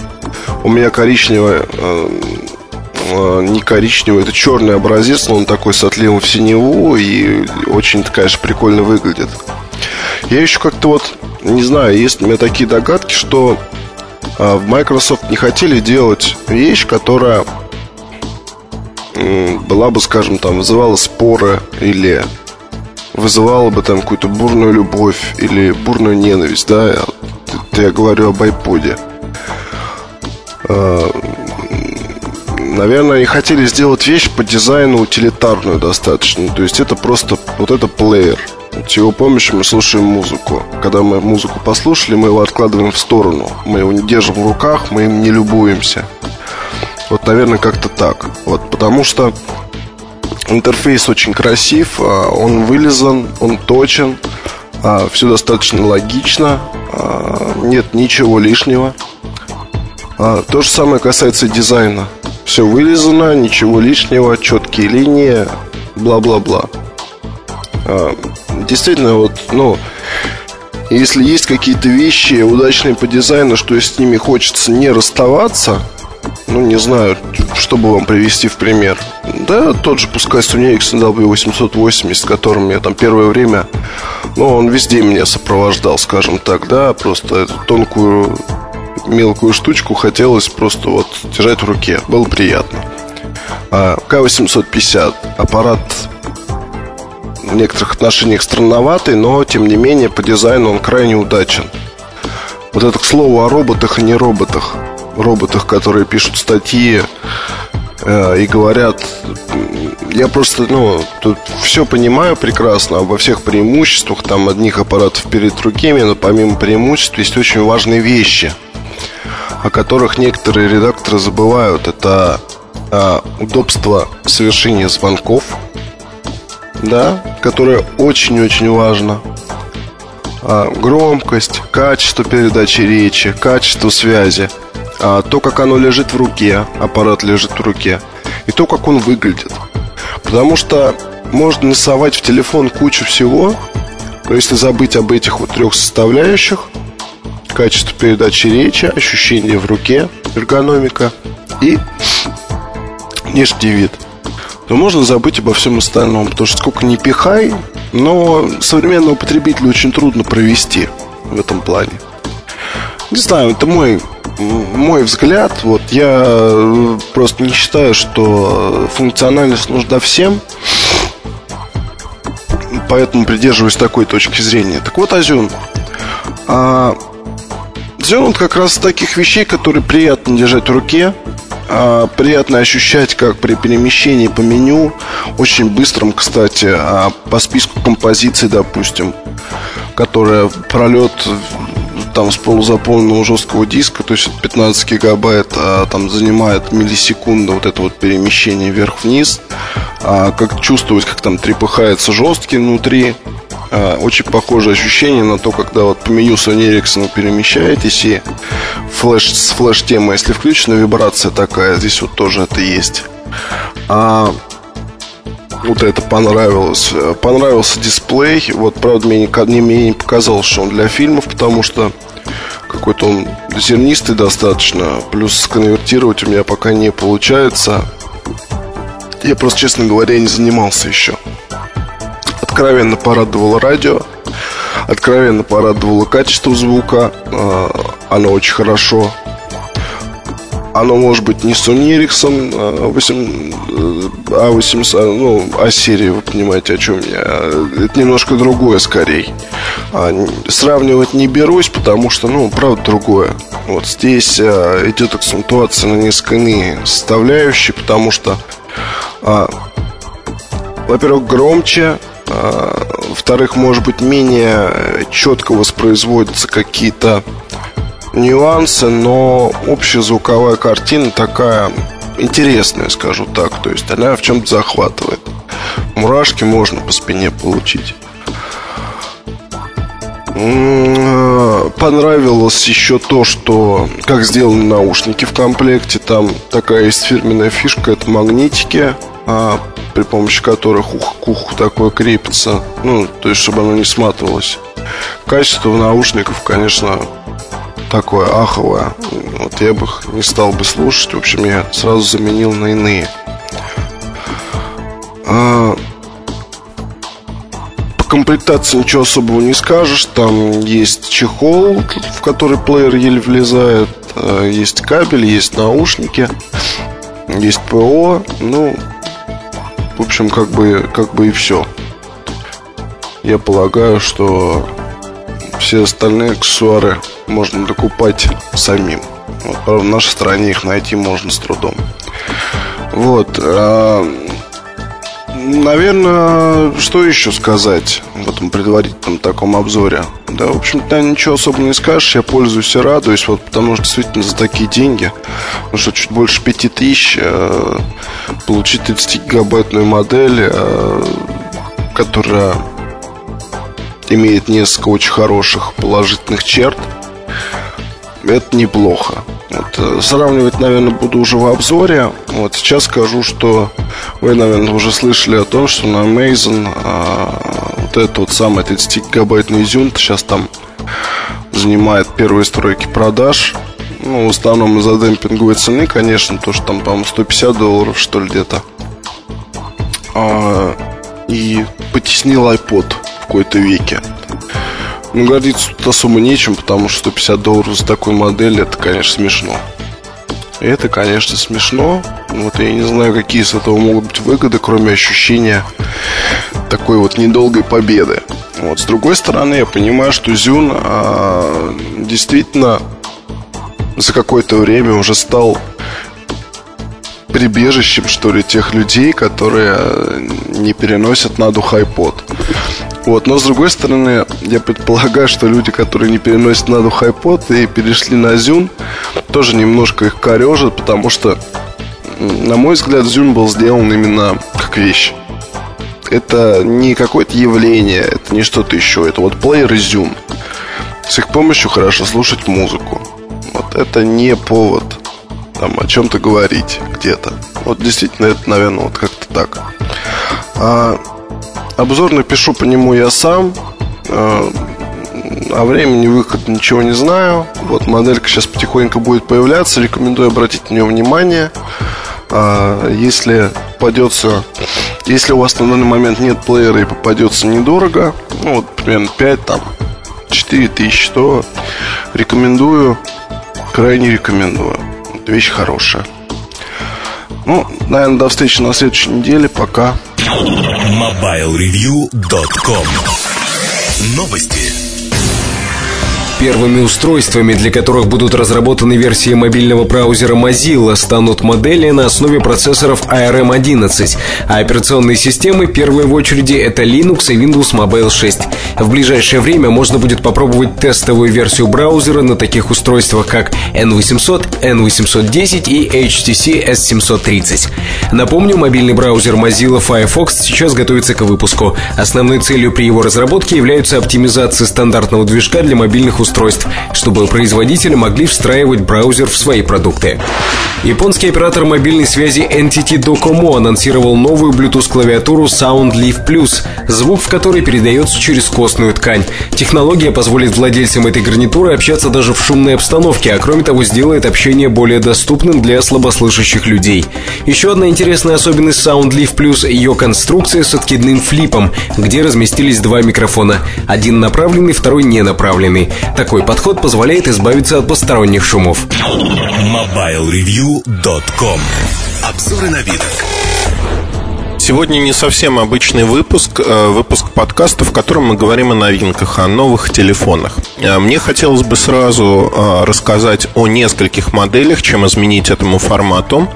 У меня коричневая а, не коричневый, это черный образец, но он такой с отливом в синеву и очень, конечно, прикольно выглядит. Я еще как-то вот, не знаю, есть у меня такие догадки, что а, в Microsoft не хотели делать вещь, которая была бы, скажем, там, вызывала споры или вызывала бы там какую-то бурную любовь или бурную ненависть, да, это я говорю об iPod. Наверное, они хотели сделать вещь по дизайну утилитарную достаточно. То есть это просто вот это плеер. Чего помнишь, мы слушаем музыку. Когда мы музыку послушали, мы его откладываем в сторону. Мы его не держим в руках, мы им не любуемся. Вот, наверное, как-то так. Вот, потому что интерфейс очень красив, а, он вылезан, он точен, а, все достаточно логично, а, нет ничего лишнего. То же самое касается дизайна. Все вылезано, ничего лишнего, четкие линии, бла-бла-бла действительно, вот, ну, если есть какие-то вещи удачные по дизайну, что с ними хочется не расставаться, ну, не знаю, чтобы вам привести в пример. Да, тот же, пускай Sony Ericsson W880, с которым я там первое время, ну, он везде меня сопровождал, скажем так, да, просто тонкую, мелкую штучку хотелось просто вот держать в руке, было приятно. А К850, аппарат в некоторых отношениях странноватый, но тем не менее по дизайну он крайне удачен. Вот это к слову о роботах и не роботах. Роботах, которые пишут статьи э, и говорят, я просто, ну, тут все понимаю прекрасно, обо всех преимуществах, там одних аппаратов перед другими, но помимо преимуществ есть очень важные вещи, о которых некоторые редакторы забывают. Это э, удобство совершения звонков – да, которое очень-очень важно. А, громкость, качество передачи речи, качество связи, а, то, как оно лежит в руке, аппарат лежит в руке, и то, как он выглядит. Потому что можно нарисовать в телефон кучу всего, но если забыть об этих вот трех составляющих, качество передачи речи, ощущение в руке, эргономика и внешний вид – то можно забыть обо всем остальном. Потому что сколько ни пихай, но современного потребителя очень трудно провести в этом плане. Не знаю, это мой мой взгляд, вот я э, просто не считаю, что функциональность нужна всем, поэтому придерживаюсь такой точки зрения. Так вот, Азюн, а, Зен как раз таких вещей, которые приятно держать в руке, а, приятно ощущать, как при перемещении по меню, очень быстром, кстати, а, по списку композиций, допустим, которая пролет там с полузаполненного жесткого диска, то есть 15 гигабайт, а, там занимает миллисекунды вот это вот перемещение вверх-вниз, а, как чувствовать, как там трепыхается жесткий внутри, а, очень похожее ощущение на то, когда вот по меню Sony Ericsson перемещаетесь и флеш, с флеш-темой, если включена вибрация такая, здесь вот тоже это есть. А вот это понравилось. Понравился дисплей. Вот, правда, мне, не, мне не показалось, что он для фильмов, потому что какой-то он зернистый достаточно. Плюс сконвертировать у меня пока не получается. Я просто, честно говоря, не занимался еще. Откровенно порадовало радио. Откровенно порадовало качество звука. А, оно очень хорошо. Оно может быть не Sony Ericsson A8, а, ну, А-серии, вы понимаете, о чем я. Это немножко другое, скорее. А, сравнивать не берусь, потому что, ну, правда, другое. Вот здесь а, идет акцентуация на несколько составляющие, потому что, а, во-первых, громче, а, во-вторых, может быть, менее четко воспроизводятся какие-то нюансы, но общая звуковая картина такая интересная, скажу так. То есть она в чем-то захватывает. Мурашки можно по спине получить. Понравилось еще то, что как сделаны наушники в комплекте. Там такая есть фирменная фишка, это магнитики, а, при помощи которых ух к уху такое крепится. Ну, то есть, чтобы оно не сматывалось. Качество наушников, конечно, такое аховое. Вот я бы их не стал бы слушать. В общем, я сразу заменил на иные. А, комплектации ничего особого не скажешь. Там есть чехол, в который плеер еле влезает. Э, есть кабель, есть наушники, есть ПО. Ну, в общем, как бы, как бы и все. Я полагаю, что все остальные аксессуары можно докупать самим. Вот, в нашей стране их найти можно с трудом. Вот. Наверное, что еще сказать в этом предварительном таком обзоре? Да, в общем-то, ничего особо не скажешь. Я пользуюсь и радуюсь, вот, потому что действительно за такие деньги, ну что, чуть больше 5000, э, получить 30-гигабайтную модель, э, которая имеет несколько очень хороших положительных черт, это неплохо. Вот, сравнивать, наверное, буду уже в обзоре. Вот сейчас скажу, что вы, наверное, уже слышали о том, что на Amazon а, вот этот вот самый 30-гигабайтный Zune сейчас там занимает первые стройки продаж. Ну, в основном из-за демпинговой цены, конечно, то, что там, по-моему, 150 долларов, что ли, где-то. А, и потеснил iPod в какой-то веке. Ну, гордиться тут особо нечем, потому что 150 долларов за такую модель, это, конечно, смешно. Это, конечно, смешно. Вот я не знаю, какие с этого могут быть выгоды, кроме ощущения такой вот недолгой победы. Вот, с другой стороны, я понимаю, что Зюн а, действительно за какое-то время уже стал прибежищем, что ли, тех людей, которые не переносят на дух iPod. Вот, но с другой стороны, я предполагаю, что люди, которые не переносят на дух iPod и перешли на Zune, тоже немножко их корежат, потому что, на мой взгляд, Zune был сделан именно как вещь. Это не какое-то явление, это не что-то еще, это вот плеер и Zune. С их помощью хорошо слушать музыку. Вот это не повод там о чем-то говорить где-то. Вот действительно это, наверное, вот как-то так. А Обзор напишу по нему я сам. О а, времени выхода ничего не знаю. Вот моделька сейчас потихоньку будет появляться. Рекомендую обратить на нее внимание. А, если попадется, если у вас на данный момент нет плеера и попадется недорого, ну вот примерно 5 там 4 тысячи, то рекомендую, крайне рекомендую. Вещь хорошая. Ну, наверное, до встречи на следующей неделе. Пока. MobileReview.com Новости. Первыми устройствами, для которых будут разработаны версии мобильного браузера Mozilla, станут модели на основе процессоров ARM11, а операционные системы первой в очереди это Linux и Windows Mobile 6. В ближайшее время можно будет попробовать тестовую версию браузера на таких устройствах, как N800, N810 и HTC S730. Напомню, мобильный браузер Mozilla Firefox сейчас готовится к выпуску. Основной целью при его разработке является оптимизация стандартного движка для мобильных устройств, чтобы производители могли встраивать браузер в свои продукты. Японский оператор мобильной связи NTT Docomo анонсировал новую Bluetooth-клавиатуру SoundLeaf Plus, звук в которой передается через костную ткань. Технология позволит владельцам этой гарнитуры общаться даже в шумной обстановке, а кроме того сделает общение более доступным для слабослышащих людей. Еще одна интересная особенность SoundLeaf Plus – ее конструкция с откидным флипом, где разместились два микрофона. Один направленный, второй не направленный. Такой подход позволяет избавиться от посторонних шумов. MobileReview.com Обзоры на вид. Сегодня не совсем обычный выпуск, э, выпуск подкаста, в котором мы говорим о новинках, о новых телефонах. Э, мне хотелось бы сразу э, рассказать о нескольких моделях, чем изменить этому формату,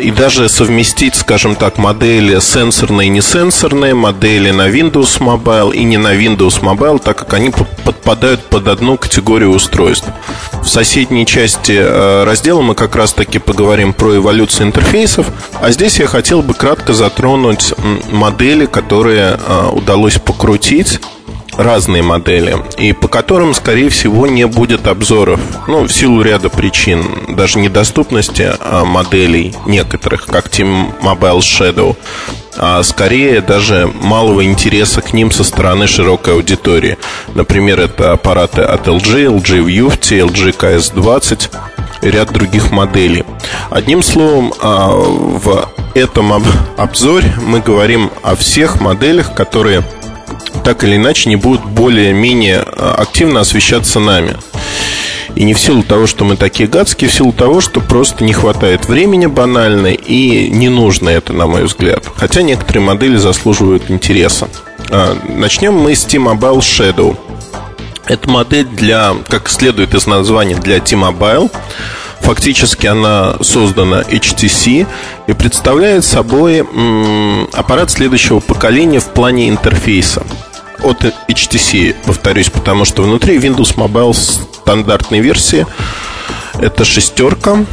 и даже совместить, скажем так, модели сенсорные и несенсорные, модели на Windows Mobile и не на Windows Mobile, так как они подпадают под одну категорию устройств. В соседней части раздела мы как раз таки поговорим про эволюцию интерфейсов, а здесь я хотел бы кратко затронуть затронуть модели, которые а, удалось покрутить разные модели, и по которым, скорее всего, не будет обзоров. Ну, в силу ряда причин, даже недоступности а, моделей некоторых, как T-Mobile Shadow, а скорее даже малого интереса к ним со стороны широкой аудитории. Например, это аппараты от LG, LG Vufti, LG KS20 и ряд других моделей. Одним словом, а, в этом обзоре мы говорим о всех моделях, которые так или иначе не будут более-менее а, активно освещаться нами. И не в силу того, что мы такие гадские, в силу того, что просто не хватает времени банально и не нужно это, на мой взгляд. Хотя некоторые модели заслуживают интереса. А, начнем мы с T-Mobile Shadow. Это модель для, как следует из названия, для T-Mobile. Фактически она создана HTC и представляет собой аппарат следующего поколения в плане интерфейса от HTC, повторюсь, потому что внутри Windows Mobile стандартной версии это шестерка,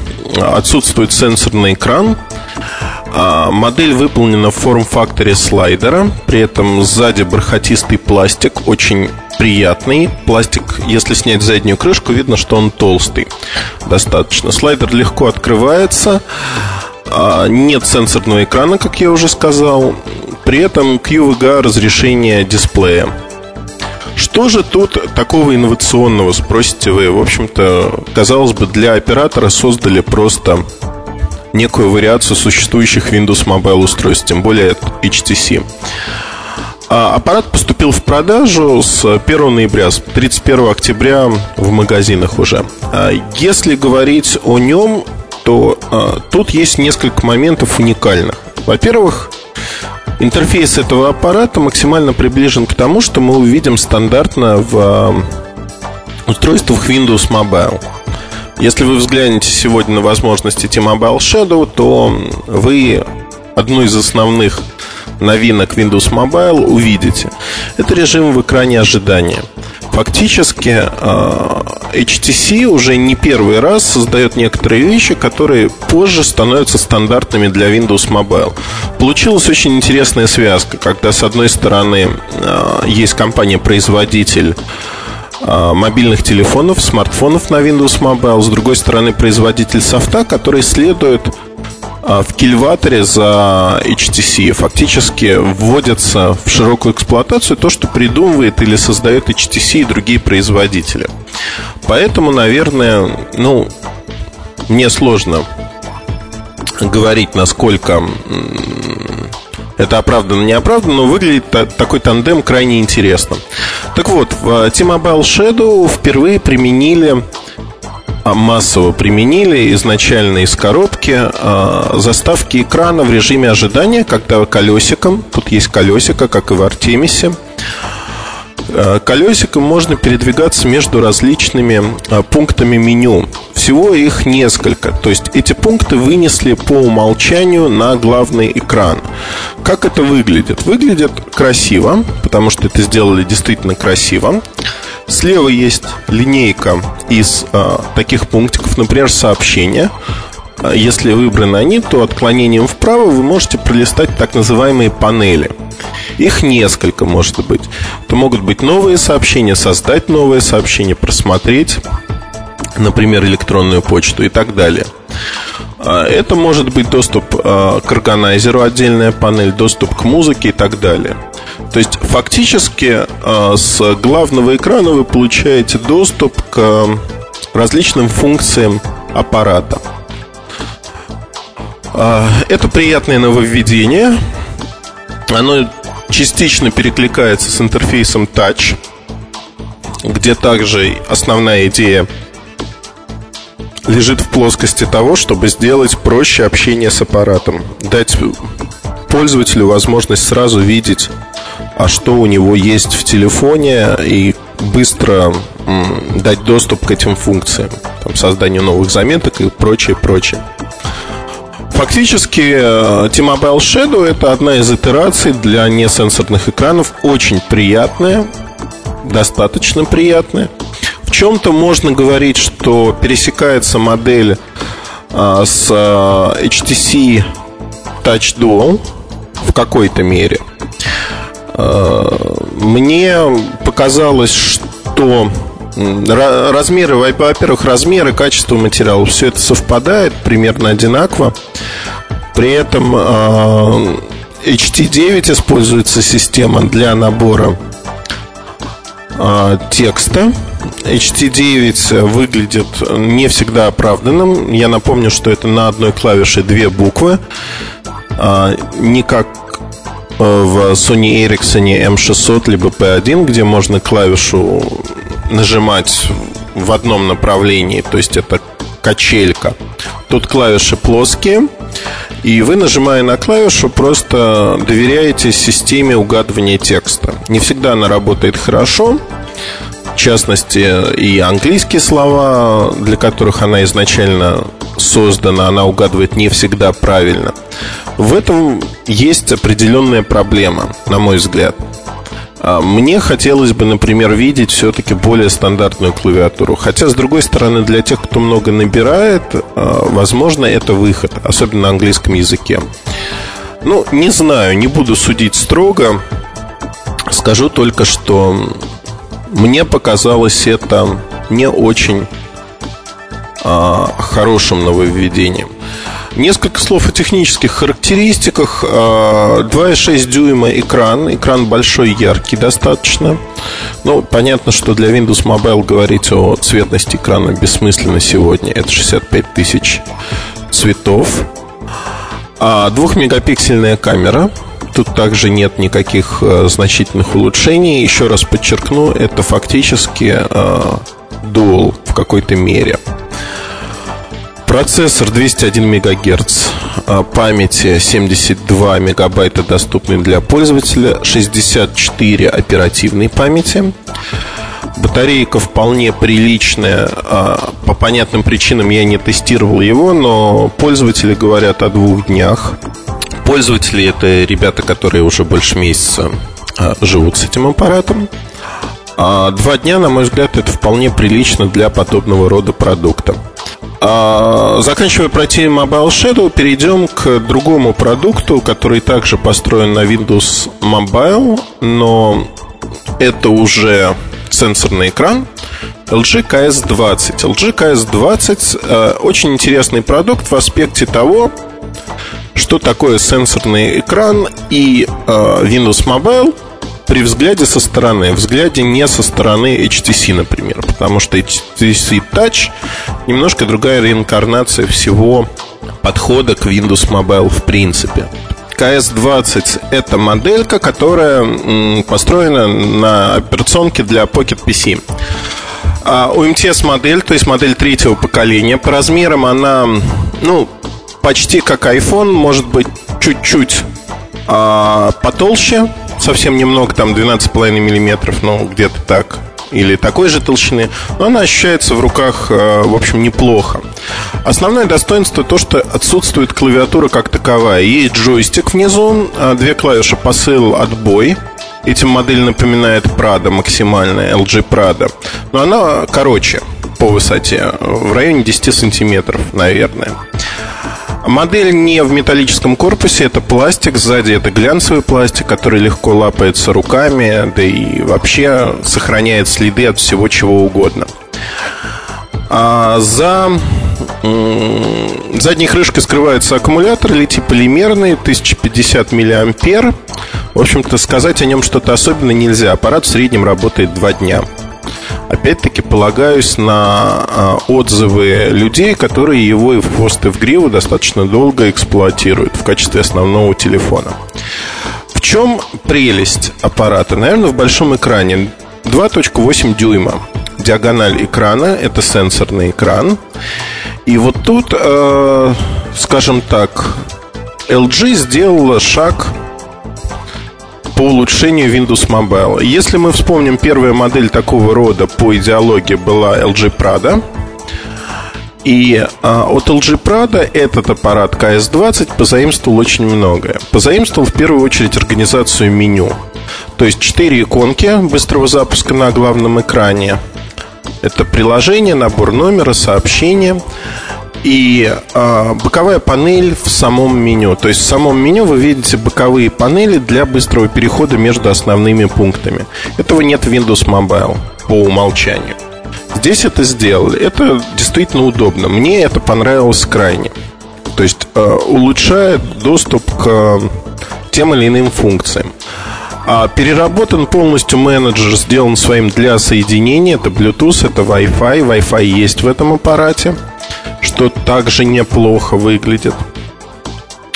отсутствует сенсорный экран, а, Модель выполнена в форм-факторе слайдера, при этом сзади бархатистый пластик, очень приятный. Пластик, если снять заднюю крышку, видно, что он толстый. Достаточно. Слайдер легко открывается. А, нет сенсорного экрана, как я уже сказал. При этом QVGA разрешение дисплея. Что же тут такого инновационного, спросите вы? В общем-то, казалось бы, для оператора создали просто некую вариацию существующих Windows Mobile устройств, тем более HTC. А аппарат поступил в продажу с 1 ноября, с 31 октября в магазинах уже. А если говорить о нем, то а, тут есть несколько моментов уникальных. Во-первых, интерфейс этого аппарата максимально приближен к тому, что мы увидим стандартно в а, устройствах Windows Mobile. Если вы взглянете сегодня на возможности T-Mobile Shadow, то вы одну из основных новинок Windows Mobile увидите. Это режим в экране ожидания. Фактически э, HTC уже не первый раз создает некоторые вещи, которые позже становятся стандартными для Windows Mobile. Получилась очень интересная связка, когда с одной стороны э, есть компания-производитель э, мобильных телефонов, смартфонов на Windows Mobile, с другой стороны производитель софта, который следует а, в кильваторе за HTC фактически вводится в широкую эксплуатацию то, что придумывает или создает HTC и другие производители. Поэтому, наверное, ну, мне сложно говорить, насколько это оправданно, не оправданно, но выглядит такой тандем крайне интересно. Так вот, в T-Mobile Shadow впервые применили а, массово применили изначально из коробки а, заставки экрана в режиме ожидания, когда колесиком, тут есть колесико, как и в Артемисе, а, колесиком можно передвигаться между различными пунктами меню. Всего их несколько. То есть эти пункты вынесли по умолчанию на главный экран. Как это выглядит? Выглядит красиво, потому что это сделали действительно красиво. Слева есть линейка из а, таких пунктиков, например, сообщения. А, если выбраны они, то отклонением вправо вы можете пролистать так называемые панели. Их несколько может быть. Это могут быть новые сообщения, создать новые сообщения, просмотреть, например, электронную почту и так далее. А, это может быть доступ а, к органайзеру, отдельная панель, доступ к музыке и так далее. То есть фактически с главного экрана вы получаете доступ к различным функциям аппарата. Это приятное нововведение. Оно частично перекликается с интерфейсом Touch, где также основная идея лежит в плоскости того, чтобы сделать проще общение с аппаратом. Дать пользователю возможность сразу видеть, а что у него есть в телефоне и быстро дать доступ к этим функциям, там, созданию новых заметок и прочее, прочее. Фактически э, T-Mobile Shadow это одна из итераций для несенсорных экранов, очень приятная, достаточно приятная. В чем-то можно говорить, что пересекается модель а, с HTC Touch Dual в какой-то мере. Мне показалось, что размеры, во-первых, размеры, качество материала, все это совпадает примерно одинаково. При этом HT9 используется система для набора текста. HT9 выглядит не всегда оправданным. Я напомню, что это на одной клавише две буквы. Не как в Sony Ericsson M600 либо P1, где можно клавишу нажимать в одном направлении, то есть это качелька. Тут клавиши плоские, и вы, нажимая на клавишу, просто доверяете системе угадывания текста. Не всегда она работает хорошо, в частности, и английские слова, для которых она изначально создана, она угадывает не всегда правильно. В этом есть определенная проблема, на мой взгляд. А, мне хотелось бы, например, видеть все-таки более стандартную клавиатуру. Хотя, с другой стороны, для тех, кто много набирает, а, возможно, это выход, особенно на английском языке. Ну, не знаю, не буду судить строго. Скажу только, что мне показалось это не очень а, хорошим нововведением. Несколько слов о технических характеристиках. 2,6 а, дюйма экран. Экран большой, яркий достаточно. Ну, понятно, что для Windows Mobile говорить о цветности экрана бессмысленно сегодня. Это 65 тысяч цветов. А двухмегапиксельная камера. Тут также нет никаких э, значительных улучшений. Еще раз подчеркну, это фактически э, Dual в какой-то мере. Процессор 201 МГц, а, памяти 72 мегабайта доступны для пользователя, 64 оперативной памяти. Батарейка вполне приличная. А, по понятным причинам я не тестировал его, но пользователи говорят о двух днях. Пользователи это ребята, которые уже больше месяца а, живут с этим аппаратом. Два дня, на мой взгляд, это вполне прилично для подобного рода продукта. А, заканчивая пройти Mobile Shadow, перейдем к другому продукту, который также построен на Windows Mobile, но это уже сенсорный экран LG KS20. LG KS20 э, очень интересный продукт в аспекте того, что такое сенсорный экран и э, Windows Mobile – при взгляде со стороны, взгляде не со стороны HTC, например, потому что HTC Touch немножко другая реинкарнация всего подхода к Windows Mobile в принципе. KS20 – это моделька, которая построена на операционке для Pocket PC. А у MTS модель, то есть модель третьего поколения, по размерам она, ну, почти как iPhone, может быть, чуть-чуть а, потолще, совсем немного, там 12,5 миллиметров, ну, где-то так, или такой же толщины, но она ощущается в руках, э, в общем, неплохо. Основное достоинство то, что отсутствует клавиатура как таковая. Есть джойстик внизу, а две клавиши посыл, отбой. Этим модель напоминает Prado максимальная, LG Prado. Но она короче по высоте, в районе 10 сантиметров, наверное. Модель не в металлическом корпусе, это пластик, сзади это глянцевый пластик, который легко лапается руками, да и вообще сохраняет следы от всего чего угодно. А за задней крышкой скрывается аккумулятор литий-полимерный, 1050 мА. В общем-то, сказать о нем что-то особенно нельзя. Аппарат в среднем работает 2 дня. Опять-таки полагаюсь на а, отзывы людей, которые его и в хвост и в гриву достаточно долго эксплуатируют в качестве основного телефона. В чем прелесть аппарата? Наверное, в большом экране 2.8 дюйма. Диагональ экрана – это сенсорный экран. И вот тут, э, скажем так, LG сделала шаг по улучшению Windows Mobile. Если мы вспомним, первая модель такого рода по идеологии была LG Prado. И а, от LG Prado этот аппарат KS20 позаимствовал очень многое. Позаимствовал в первую очередь организацию меню. То есть четыре иконки быстрого запуска на главном экране. Это приложение, набор номера, сообщения. И э, боковая панель в самом меню. То есть в самом меню вы видите боковые панели для быстрого перехода между основными пунктами. Этого нет в Windows Mobile по умолчанию. Здесь это сделали. Это действительно удобно. Мне это понравилось крайне. То есть э, улучшает доступ к тем или иным функциям. А переработан полностью менеджер, сделан своим для соединения. Это Bluetooth, это Wi-Fi. Wi-Fi есть в этом аппарате, что также неплохо выглядит.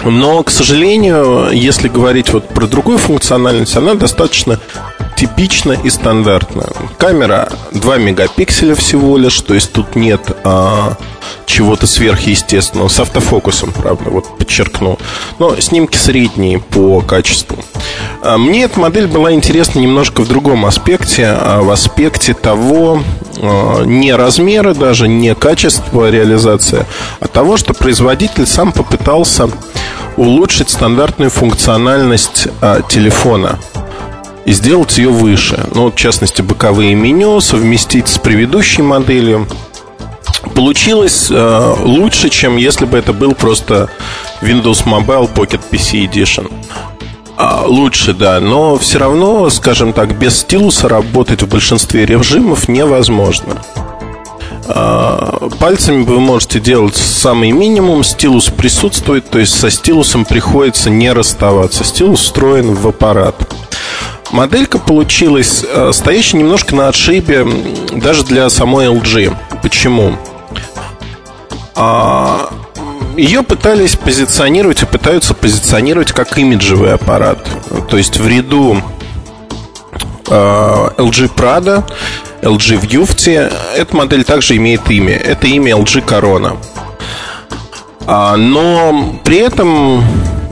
Но, к сожалению, если говорить вот про другую функциональность, она достаточно типично и стандартно. Камера 2 мегапикселя всего лишь, то есть тут нет а, чего-то сверхъестественного. С автофокусом, правда, вот подчеркну. Но снимки средние по качеству. А, мне эта модель была интересна немножко в другом аспекте, а в аспекте того, а, не размера даже, не качества реализации, а того, что производитель сам попытался улучшить стандартную функциональность а, телефона и сделать ее выше. Ну, в частности, боковые меню совместить с предыдущей моделью. Получилось э, лучше, чем если бы это был просто Windows Mobile Pocket PC Edition. А, лучше, да, но все равно, скажем так, без стилуса работать в большинстве режимов невозможно. А, пальцами вы можете делать самый минимум, стилус присутствует, то есть со стилусом приходится не расставаться. Стилус встроен в аппарат. Моделька получилась э, стоящая немножко на отшибе даже для самой LG. Почему? А, ее пытались позиционировать и пытаются позиционировать как имиджевый аппарат. То есть в ряду LG Prado, LG Vufti эта модель также имеет имя. Это имя LG Corona. А, но при этом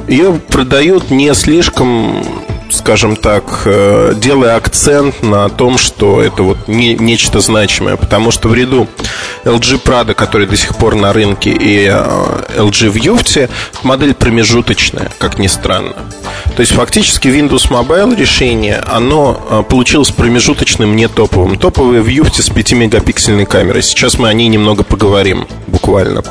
ее продают не слишком скажем так, э, делая акцент на том, что это вот не, нечто значимое, потому что в ряду LG Prado, который до сих пор на рынке, и э, LG Vufti, модель промежуточная, как ни странно. То есть фактически Windows Mobile решение, оно э, получилось промежуточным, не топовым. Топовые Vufti с 5-мегапиксельной камерой. Сейчас мы о ней немного поговорим, буквально.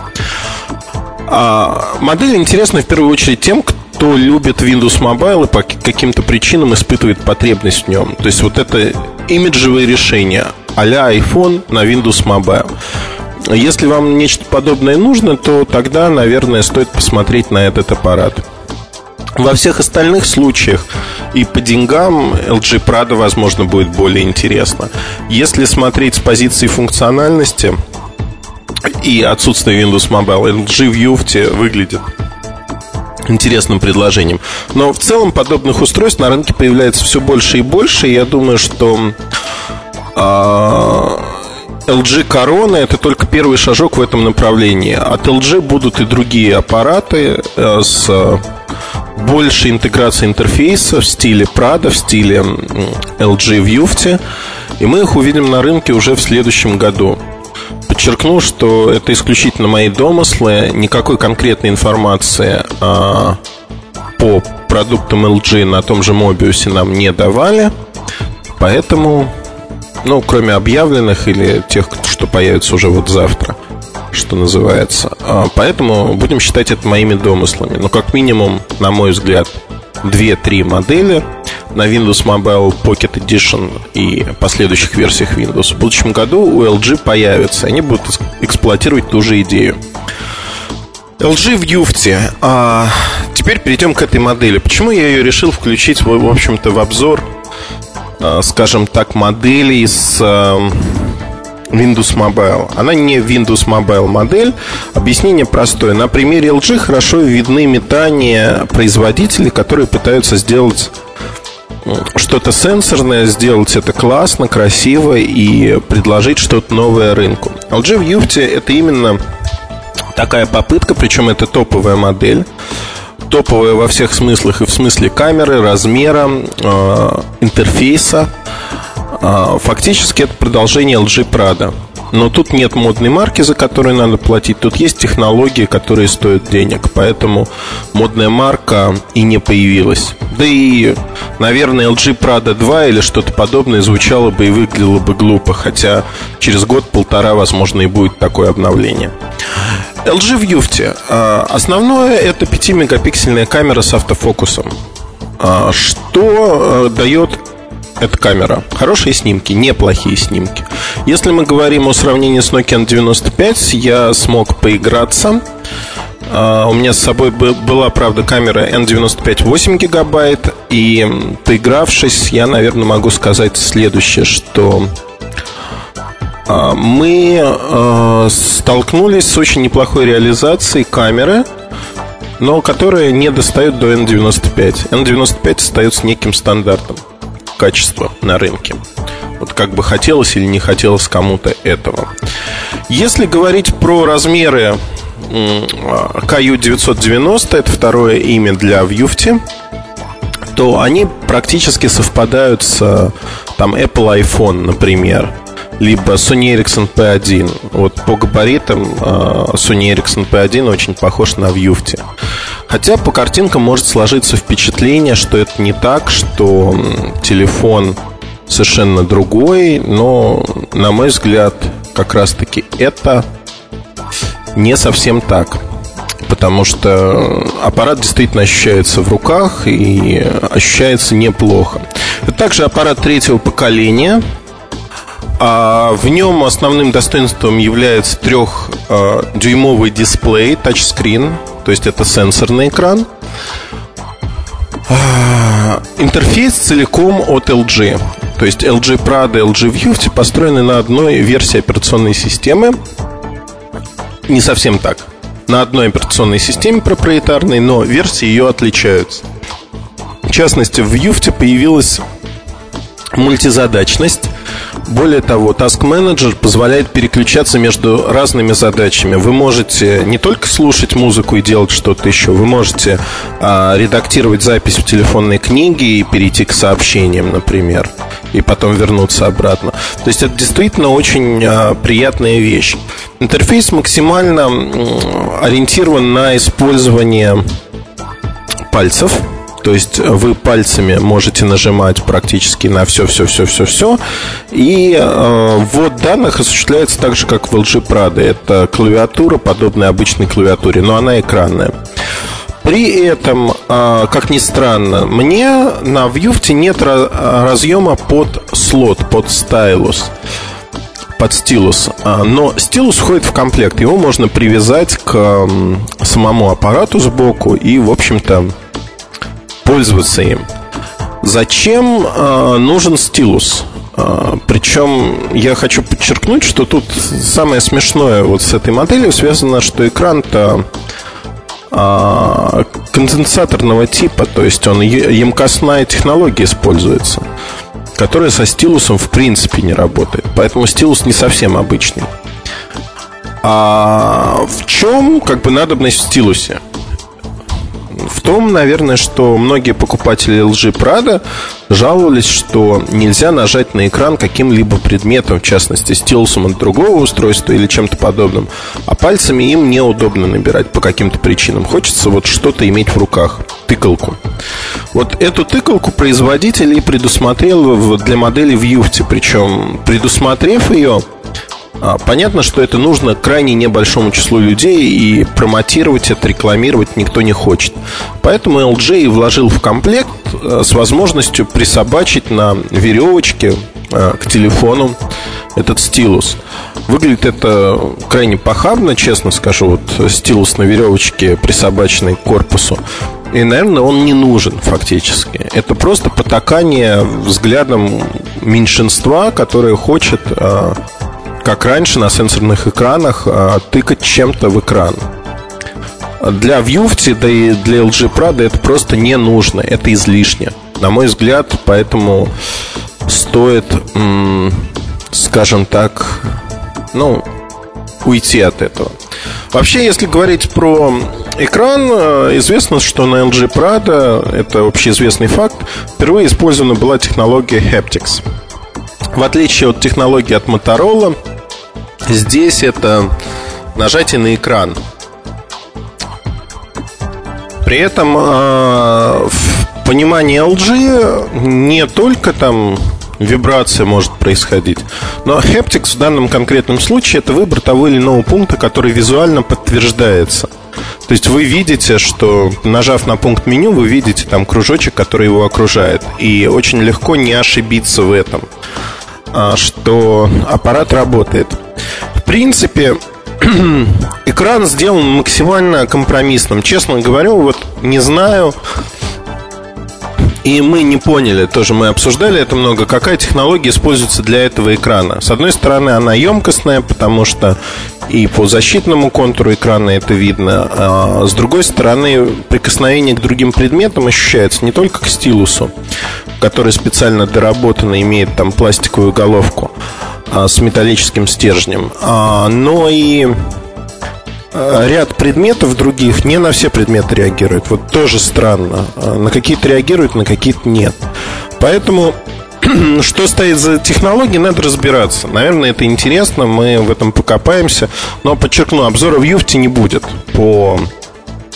А модель интересна в первую очередь тем, кто кто любит Windows Mobile и по каким-то причинам испытывает потребность в нем. То есть вот это имиджевое решение а-ля iPhone на Windows Mobile. Если вам нечто подобное нужно, то тогда, наверное, стоит посмотреть на этот аппарат. Во всех остальных случаях и по деньгам LG Prado, возможно, будет более интересно. Если смотреть с позиции функциональности и отсутствия Windows Mobile, LG View выглядит интересным предложением. Но в целом подобных устройств на рынке появляется все больше и больше. И я думаю, что а, LG Corona это только первый шажок в этом направлении. От LG будут и другие аппараты э, с большей интеграцией интерфейса в стиле Prada, в стиле LG Vufti. И мы их увидим на рынке уже в следующем году подчеркну, что это исключительно мои домыслы, никакой конкретной информации а, по продуктам LG на том же Mobius нам не давали, поэтому, ну, кроме объявленных или тех, что появится уже вот завтра, что называется, а, поэтому будем считать это моими домыслами. Но как минимум, на мой взгляд, 2-3 модели на Windows Mobile Pocket Edition и последующих версиях Windows. В будущем году у LG появятся. Они будут эксплуатировать ту же идею. LG в Юфте. А теперь перейдем к этой модели. Почему я ее решил включить, в общем-то, в обзор, а, скажем так, моделей с а, Windows Mobile. Она не Windows Mobile модель. Объяснение простое. На примере LG хорошо видны метания производителей, которые пытаются сделать что-то сенсорное, сделать это классно, красиво и предложить что-то новое рынку. LG Vufti это именно такая попытка, причем это топовая модель топовая во всех смыслах и в смысле камеры, размера, э, интерфейса. А, фактически это продолжение LG Prada. Но тут нет модной марки, за которую надо платить. Тут есть технологии, которые стоят денег. Поэтому модная марка и не появилась. Да и, наверное, LG Prada 2 или что-то подобное звучало бы и выглядело бы глупо. Хотя через год-полтора, возможно, и будет такое обновление. LG Vufti. А, основное это 5-мегапиксельная камера с автофокусом. А, что э, дает эта камера? Хорошие снимки, неплохие снимки. Если мы говорим о сравнении с Nokia N95, я смог поиграться. А, у меня с собой была, правда, камера N95 8 гигабайт, и поигравшись, я, наверное, могу сказать следующее, что а, мы а, столкнулись с очень неплохой реализацией камеры, но которая не достает до N95. N95 остается неким стандартом качества на рынке. Вот как бы хотелось или не хотелось кому-то этого. Если говорить про размеры KU990, это второе имя для Vufti, то они практически совпадают с там, Apple iPhone, например либо Sony Ericsson P1. Вот по габаритам а, Sony Ericsson P1 очень похож на Vufti. Хотя по картинкам может сложиться впечатление, что это не так, что телефон совершенно другой, но, на мой взгляд, как раз-таки это не совсем так. Потому что аппарат действительно ощущается в руках и ощущается неплохо. Это также аппарат третьего поколения, а в нем основным достоинством является трехдюймовый дисплей, тачскрин, то есть это сенсорный экран. А, интерфейс целиком от LG. То есть LG Prado, LG View построены на одной версии операционной системы. Не совсем так. На одной операционной системе проприетарной, но версии ее отличаются. В частности, в View появилась мультизадачность более того, Task Manager позволяет переключаться между разными задачами. Вы можете не только слушать музыку и делать что-то еще, вы можете а, редактировать запись в телефонной книге и перейти к сообщениям, например, и потом вернуться обратно. То есть это действительно очень а, приятная вещь. Интерфейс максимально ориентирован на использование пальцев – то есть вы пальцами можете нажимать практически на все, все, все, все, все. И э, ввод данных осуществляется так же, как в LG Prado. Это клавиатура, подобная обычной клавиатуре, но она экранная. При этом, э, как ни странно, мне на Vue нет разъема под слот, под стайлус под стилус. А, но стилус входит в комплект. Его можно привязать к самому аппарату сбоку и, в общем-то, пользоваться им. Зачем э, нужен стилус? Э, причем я хочу подчеркнуть, что тут самое смешное вот с этой моделью связано, что экран-то э, конденсаторного типа, то есть он емкостная технология используется, которая со стилусом в принципе не работает. Поэтому стилус не совсем обычный. А в чем как бы надобность в стилусе? В том, наверное, что многие покупатели LG Prada жаловались, что нельзя нажать на экран каким-либо предметом, в частности, стилусом от другого устройства или чем-то подобным, а пальцами им неудобно набирать по каким-то причинам. Хочется вот что-то иметь в руках, тыкалку. Вот эту тыкалку производитель и предусмотрел для модели Vufti, причем предусмотрев ее, понятно, что это нужно крайне небольшому числу людей, и промотировать это, рекламировать никто не хочет. Поэтому LG вложил в комплект э, с возможностью присобачить на веревочке э, к телефону этот стилус. Выглядит это крайне похабно, честно скажу. Вот стилус на веревочке, присобаченный к корпусу. И, наверное, он не нужен фактически. Это просто потакание взглядом меньшинства, которое хочет э, как раньше на сенсорных экранах, а, тыкать чем-то в экран. Для Vufti, да и для LG Prado это просто не нужно, это излишне. На мой взгляд, поэтому стоит, скажем так, ну, уйти от этого. Вообще, если говорить про экран, э, известно, что на LG Prado, это общеизвестный факт, впервые использована была технология Haptics. В отличие от технологии от Motorola, Здесь это нажатие на экран. При этом э, в понимании LG не только там вибрация может происходить. Но Haptics в данном конкретном случае это выбор того или иного пункта, который визуально подтверждается. То есть вы видите, что нажав на пункт меню, вы видите там кружочек, который его окружает. И очень легко не ошибиться в этом, а, что аппарат работает. В принципе, экран сделан максимально компромиссным. Честно говорю, вот не знаю, и мы не поняли, тоже мы обсуждали это много, какая технология используется для этого экрана. С одной стороны, она емкостная, потому что и по защитному контуру экрана это видно. А с другой стороны, прикосновение к другим предметам ощущается не только к стилусу, который специально доработан и имеет там пластиковую головку а, с металлическим стержнем, а, но и Э, ряд предметов других не на все предметы реагирует. Вот тоже странно. Э, на какие-то реагируют, на какие-то нет. Поэтому что стоит за технологией, надо разбираться. Наверное, это интересно, мы в этом покопаемся. Но, подчеркну, обзора в Юфте не будет по...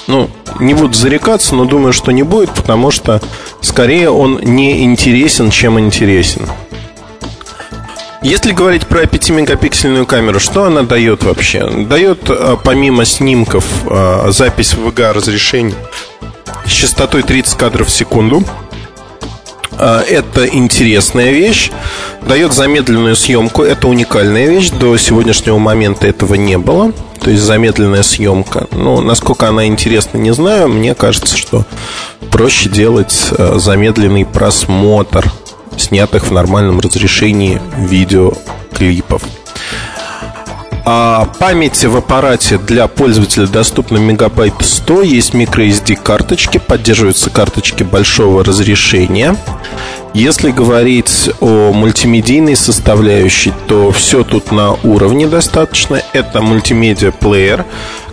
Ну, не буду зарекаться, но думаю, что не будет, потому что скорее он не интересен, чем интересен. Если говорить про 5-мегапиксельную камеру, что она дает вообще? Дает э, помимо снимков э, запись в VGA разрешении с частотой 30 кадров в секунду. Э, это интересная вещь. Дает замедленную съемку. Это уникальная вещь. До сегодняшнего момента этого не было. То есть замедленная съемка. Ну, насколько она интересна, не знаю. Мне кажется, что проще делать замедленный просмотр снятых в нормальном разрешении видеоклипов. А памяти в аппарате для пользователя доступна мегабайт 100, есть microSD карточки, поддерживаются карточки большого разрешения. Если говорить о мультимедийной составляющей, то все тут на уровне достаточно. Это мультимедиа-плеер,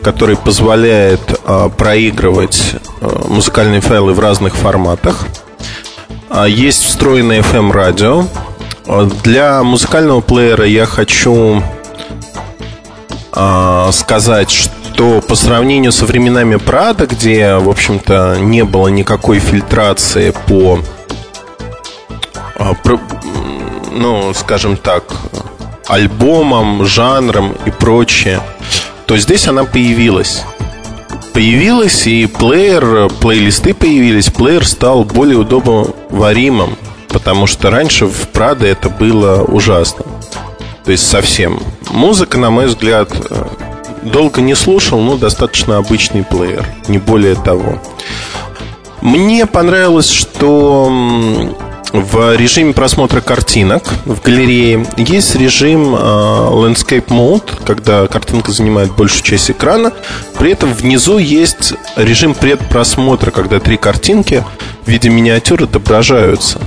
который позволяет э, проигрывать э, музыкальные файлы в разных форматах. А, есть встроенное FM-радио. А, для музыкального плеера я хочу э, сказать, что по сравнению со временами Прада, где, в общем-то, не было никакой фильтрации по, э, ну, скажем так, альбомам, жанрам и прочее, то здесь она появилась появилась, и плеер, плейлисты появились, плеер стал более удобоваримым, потому что раньше в Прадо это было ужасно. То есть совсем. Музыка, на мой взгляд, э, долго не слушал, но достаточно обычный плеер, не более того. Мне понравилось, что в режиме просмотра картинок в галерее есть режим э, Landscape Mode, когда картинка занимает большую часть экрана. При этом внизу есть режим предпросмотра, когда три картинки в виде миниатюр отображаются.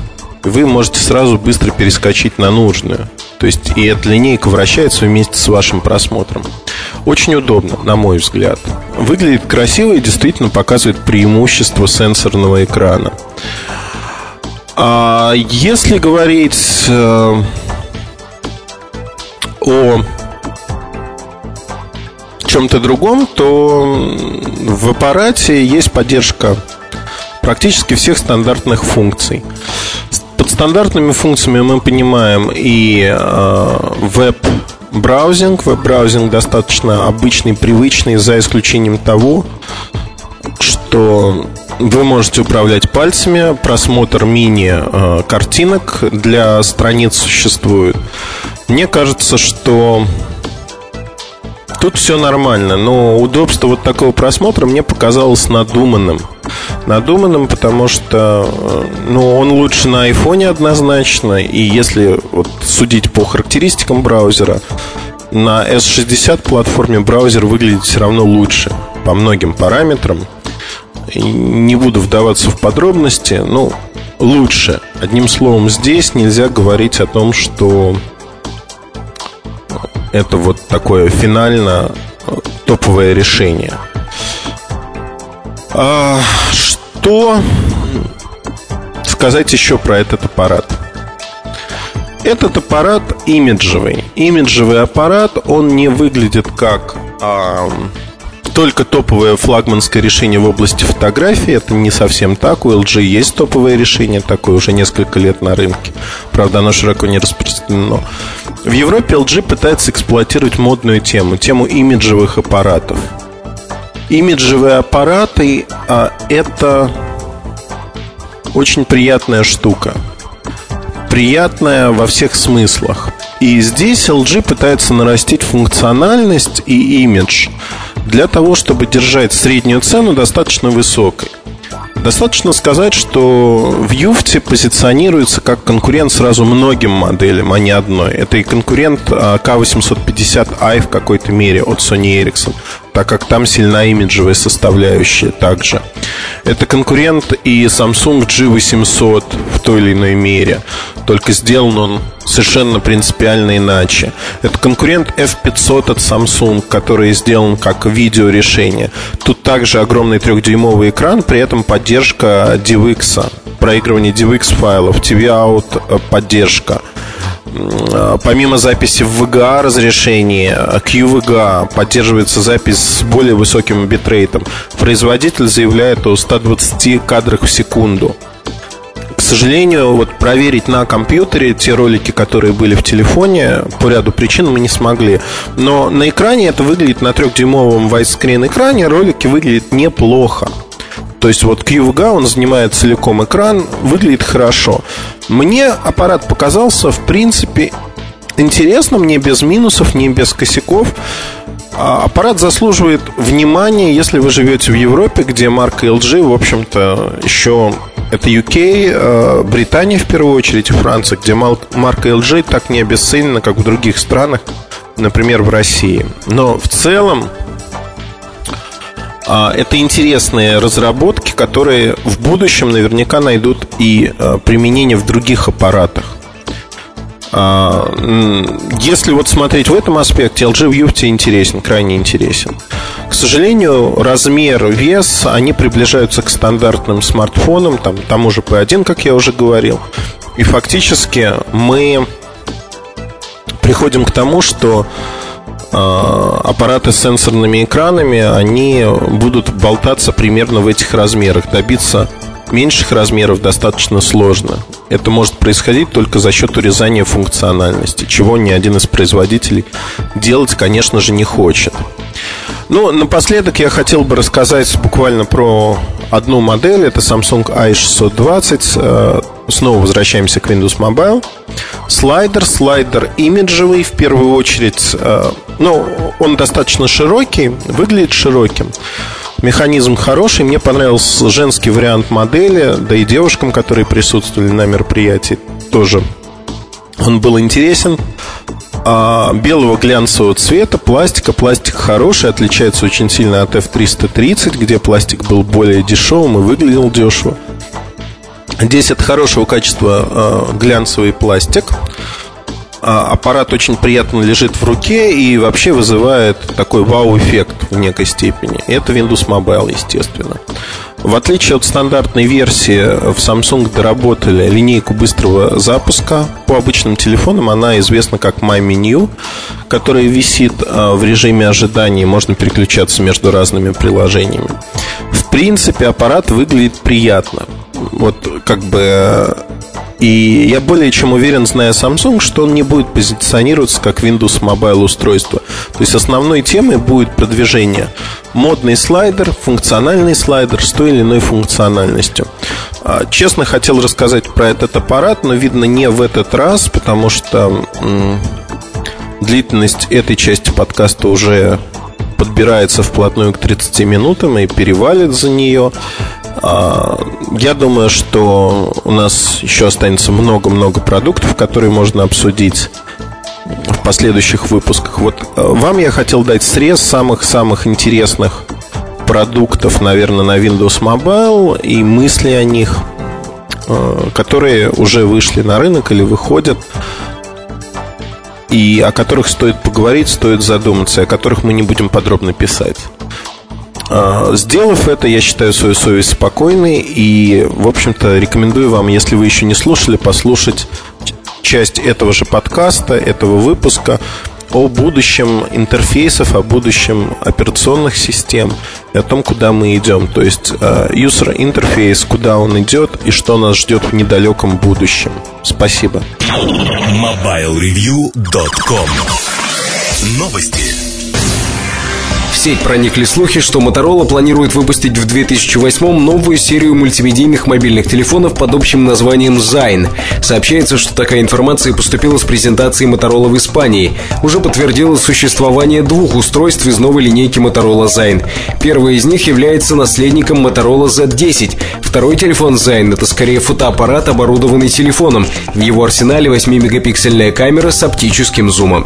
Вы можете сразу быстро перескочить на нужную. То есть и эта линейка вращается вместе с вашим просмотром. Очень удобно, на мой взгляд. Выглядит красиво и действительно показывает преимущество сенсорного экрана. А если говорить э, о чем-то другом, то в аппарате есть поддержка практически всех стандартных функций. Стандартными функциями мы понимаем и э, веб-браузинг. Веб-браузинг достаточно обычный, привычный, за исключением того, что вы можете управлять пальцами, просмотр мини-картинок э, для страниц существует. Мне кажется, что тут все нормально, но удобство вот такого просмотра мне показалось надуманным. Надуманным, потому что э, ну, он лучше на айфоне однозначно, и если вот, судить по характеристикам браузера, на S60 платформе браузер выглядит все равно лучше по многим параметрам. Не буду вдаваться в подробности, но лучше. Одним словом, здесь нельзя говорить о том, что это вот такое финально э, топовое решение. А, что сказать еще про этот аппарат? Этот аппарат имиджевый. Имиджевый аппарат, он не выглядит как а, только топовое флагманское решение в области фотографии. Это не совсем так. У LG есть топовое решение, такое уже несколько лет на рынке. Правда, оно широко не распространено. В Европе LG пытается эксплуатировать модную тему, тему имиджевых аппаратов. Имиджевые аппараты а, это очень приятная штука. Приятная во всех смыслах. И здесь LG пытается нарастить функциональность и имидж для того, чтобы держать среднюю цену достаточно высокой. Достаточно сказать, что в Юфте позиционируется как конкурент сразу многим моделям, а не одной. Это и конкурент K850i в какой-то мере от Sony Ericsson так как там сильна имиджевая составляющая также. Это конкурент и Samsung G800 в той или иной мере, только сделан он совершенно принципиально иначе. Это конкурент F500 от Samsung, который сделан как видеорешение. Тут также огромный трехдюймовый экран, при этом поддержка DivX, проигрывание DivX файлов, TV-out поддержка. Э, помимо записи в VGA разрешении, QVGA поддерживается запись с более высоким битрейтом. Производитель заявляет о 120 кадрах в секунду. К сожалению, вот проверить на компьютере те ролики, которые были в телефоне, по ряду причин мы не смогли. Но на экране это выглядит на трехдюймовом widescreen экране, ролики выглядят неплохо. То есть вот QVGA, он занимает целиком экран, выглядит хорошо. Мне аппарат показался, в принципе, интересным, не без минусов, не без косяков. А аппарат заслуживает внимания, если вы живете в Европе, где марка LG, в общем-то, еще это UK, э, Британия в первую очередь Франция, где марка LG так не обесценена, как в других странах, например, в России. Но в целом это интересные разработки, которые в будущем наверняка найдут и а, применение в других аппаратах. А, если вот смотреть в этом аспекте, LG View интересен, крайне интересен. К сожалению, размер, вес, они приближаются к стандартным смартфонам, там, тому же P1, как я уже говорил. И фактически мы приходим к тому, что а, аппараты с сенсорными экранами, они будут болтаться примерно в этих размерах. Добиться меньших размеров достаточно сложно. Это может происходить только за счет урезания функциональности, чего ни один из производителей делать, конечно же, не хочет. Ну, напоследок я хотел бы рассказать буквально про одну модель. Это Samsung i620. Э, снова возвращаемся к Windows Mobile. Слайдер, слайдер имиджевый в первую очередь. Э, ну, он достаточно широкий, выглядит широким. Механизм хороший, мне понравился женский вариант модели, да и девушкам, которые присутствовали на мероприятии, тоже он был интересен а, белого глянцевого цвета, пластика. Пластик хороший, отличается очень сильно от F330, где пластик был более дешевым и выглядел дешево. Здесь от хорошего качества а, глянцевый пластик. А, аппарат очень приятно лежит в руке и вообще вызывает такой вау-эффект в некой степени. Это Windows Mobile, естественно. В отличие от стандартной версии, в Samsung доработали линейку быстрого запуска. По обычным телефонам она известна как My Menu, которая висит а, в режиме ожидания, можно переключаться между разными приложениями. В принципе, аппарат выглядит приятно. Вот как бы и я более чем уверен, зная Samsung, что он не будет позиционироваться как Windows Mobile устройство. То есть основной темой будет продвижение модный слайдер, функциональный слайдер с той или иной функциональностью. А, честно хотел рассказать про этот аппарат, но видно не в этот раз, потому что длительность этой части подкаста уже подбирается вплотную к 30 минутам и перевалит за нее. А, я думаю, что у нас еще останется много-много продуктов, которые можно обсудить в последующих выпусках. Вот э, вам я хотел дать срез самых-самых интересных продуктов, наверное, на Windows Mobile и мысли о них, э, которые уже вышли на рынок или выходят и о которых стоит поговорить, стоит задуматься, о которых мы не будем подробно писать. А, сделав это, я считаю свою совесть спокойной и, в общем-то, рекомендую вам, если вы еще не слушали, послушать часть этого же подкаста, этого выпуска о будущем интерфейсов, о будущем операционных систем и о том, куда мы идем. То есть э, user интерфейс, куда он идет и что нас ждет в недалеком будущем. Спасибо. MobileReview.com Новости сеть проникли слухи, что Motorola планирует выпустить в 2008 новую серию мультимедийных мобильных телефонов под общим названием Zine. Сообщается, что такая информация поступила с презентации Motorola в Испании. Уже подтвердилось существование двух устройств из новой линейки Motorola Zine. Первый из них является наследником Motorola Z10. Второй телефон Zine — это скорее фотоаппарат, оборудованный телефоном. В его арсенале 8-мегапиксельная камера с оптическим зумом.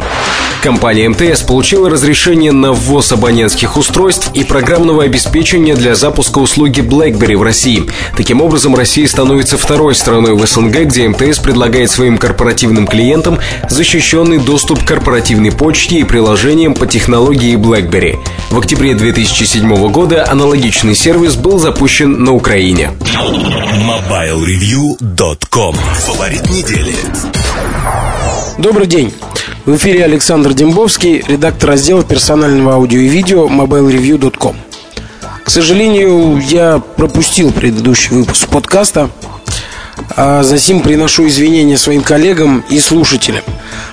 Компания МТС получила разрешение на ввоз абонентов абонентских устройств и программного обеспечения для запуска услуги BlackBerry в России. Таким образом, Россия становится второй страной в СНГ, где МТС предлагает своим корпоративным клиентам защищенный доступ к корпоративной почте и приложениям по технологии BlackBerry. В октябре 2007 года аналогичный сервис был запущен на Украине. MobileReview.com Фаворит недели Добрый день. В эфире Александр Дембовский, редактор раздела персонального аудио и видео mobilereview.com. К сожалению, я пропустил предыдущий выпуск подкаста, а затем приношу извинения своим коллегам и слушателям.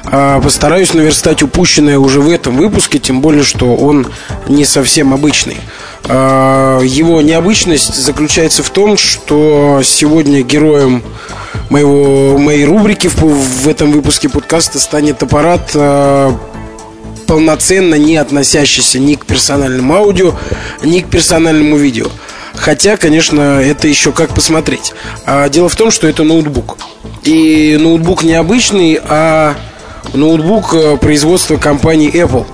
А постараюсь наверстать упущенное уже в этом выпуске, тем более, что он не совсем обычный. А, его необычность заключается в том, что сегодня героем моего, моей рубрики в, в этом выпуске подкаста станет аппарат э, полноценно не относящийся ни к персональному аудио, ни к персональному видео. Хотя, конечно, это еще как посмотреть. А дело в том, что это ноутбук. И ноутбук не обычный, а ноутбук э, производства компании Apple.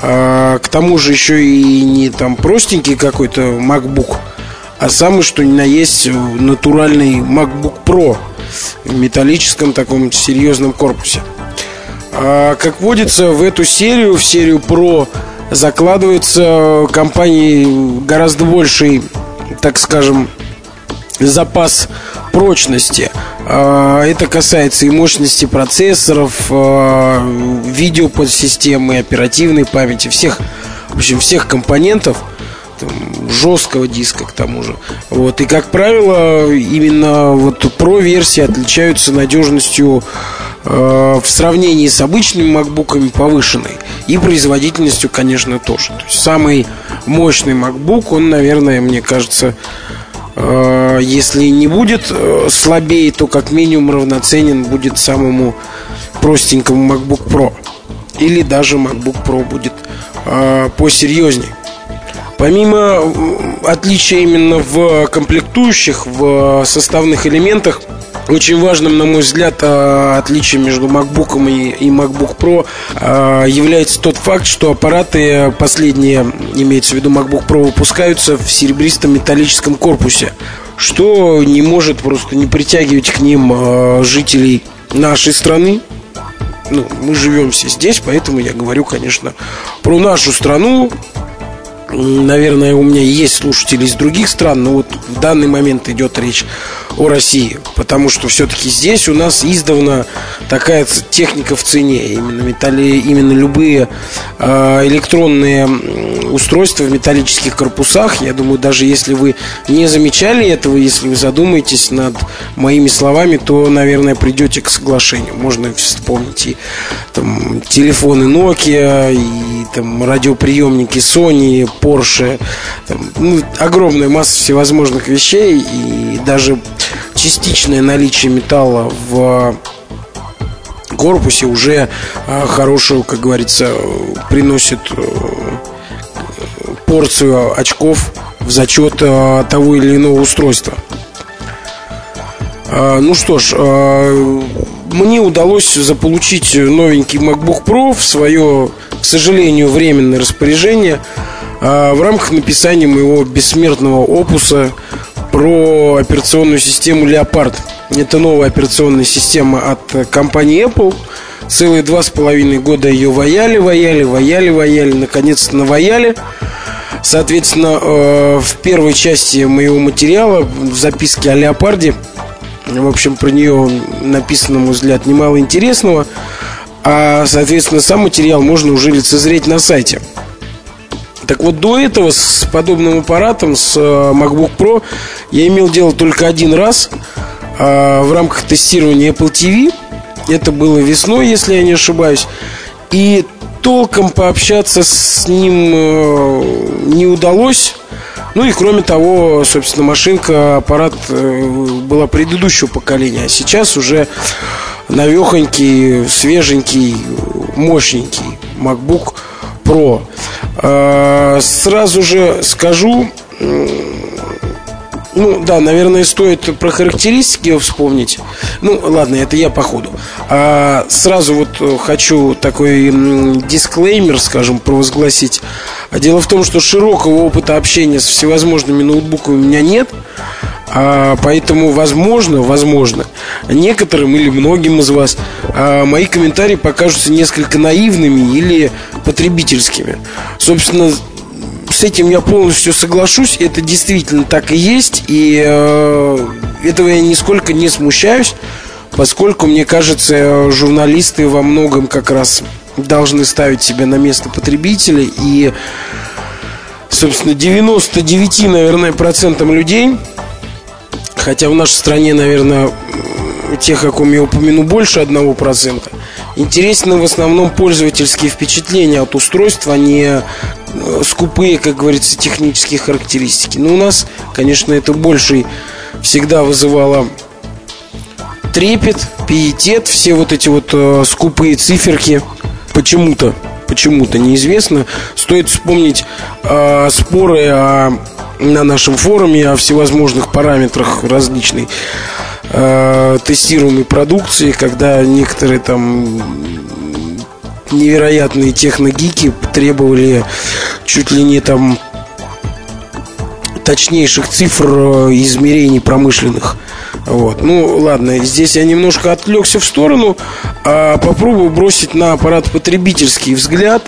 А, к тому же еще и не там простенький какой-то MacBook, а самый что ни на есть натуральный MacBook Pro металлическом таком серьезном корпусе. А, как водится, в эту серию, в серию Pro, закладывается компанией гораздо больший, так скажем, запас прочности. А, это касается и мощности процессоров, а, видеоподсистемы, оперативной памяти, всех, в общем, всех компонентов – там, жесткого диска к тому же. Вот. И, как правило, именно вот Pro версии отличаются надежностью э, в сравнении с обычными макбуками повышенной. И производительностью, конечно, тоже. То есть самый мощный MacBook, он, наверное, мне кажется, э, если не будет э, слабее, то как минимум равноценен будет самому простенькому MacBook Pro. Или даже MacBook Pro будет э, посерьезнее. Помимо отличия именно в комплектующих, в составных элементах, очень важным, на мой взгляд, а, отличием между MacBook и, MacBook Pro а, является тот факт, что аппараты последние, имеется в виду MacBook Pro, выпускаются в серебристом металлическом корпусе, что не может просто не притягивать к ним жителей нашей страны, ну, мы живем все здесь, поэтому я говорю, конечно, про нашу страну, Наверное, у меня есть слушатели из других стран, но вот в данный момент идет речь о России, потому что все-таки здесь у нас издавна такая техника в цене, именно, металли, именно любые э, электронные устройства в металлических корпусах. Я думаю, даже если вы не замечали этого, если вы задумаетесь над моими словами, то, наверное, придете к соглашению. Можно вспомнить и там, телефоны Nokia, и там, радиоприемники Sony, Porsche, там, ну, огромная масса всевозможных вещей, и даже частичное наличие металла в корпусе уже а, хорошую, как говорится, приносит э, порцию очков в зачет а, того или иного устройства. А, ну что ж, мне удалось заполучить новенький MacBook Pro в свое, к сожалению, временное распоряжение в рамках написания моего бессмертного опуса про операционную систему Leopard. Это новая операционная система от компании Apple. Целые два с половиной года ее ваяли, ваяли, ваяли, ваяли, наконец-то наваяли. Соответственно, э, в первой части моего материала, в записке о Леопарде, в общем, про нее написано, на мой взгляд, немало интересного. а, соответственно, сам материал можно уже лицезреть на сайте. Так вот, до этого с подобным аппаратом, с э, MacBook Pro, я имел дело только один раз э, в рамках тестирования Apple TV. Это было весной, если я не ошибаюсь. И толком пообщаться с ним э, не удалось. Ну и кроме того, собственно, машинка, аппарат была предыдущего поколения, а сейчас уже навехонький, свеженький, мощненький MacBook Pro. А, сразу же скажу, ну, да, наверное, стоит про характеристики вспомнить. Ну, ладно, это я по ходу. А, сразу вот хочу такой дисклеймер, скажем, провозгласить. Дело в том, что широкого опыта общения с всевозможными ноутбуками у меня нет. А, поэтому, возможно, возможно, некоторым или многим из вас а, мои комментарии покажутся несколько наивными или потребительскими. Собственно, с этим я полностью соглашусь. Это действительно так и есть. И э, этого я нисколько не смущаюсь, поскольку, мне кажется, журналисты во многом как раз должны ставить себя на место потребителя. И, собственно, 99, наверное, процентам людей Хотя в нашей стране, наверное, тех, о ком я упомяну, больше одного процента. Интересны в основном пользовательские впечатления от устройства, а не э, скупые, как говорится, технические характеристики. Но у нас, конечно, это больше всегда вызывало трепет, пиетет, все вот эти вот э, скупые циферки почему-то, почему-то неизвестно. Стоит вспомнить э, споры о на нашем форуме о всевозможных параметрах различной э, тестируемой продукции, когда некоторые там невероятные техногики требовали чуть ли не там точнейших цифр э, измерений промышленных. Вот. Ну, ладно, здесь я немножко отвлекся в сторону. А попробую бросить на аппарат потребительский взгляд.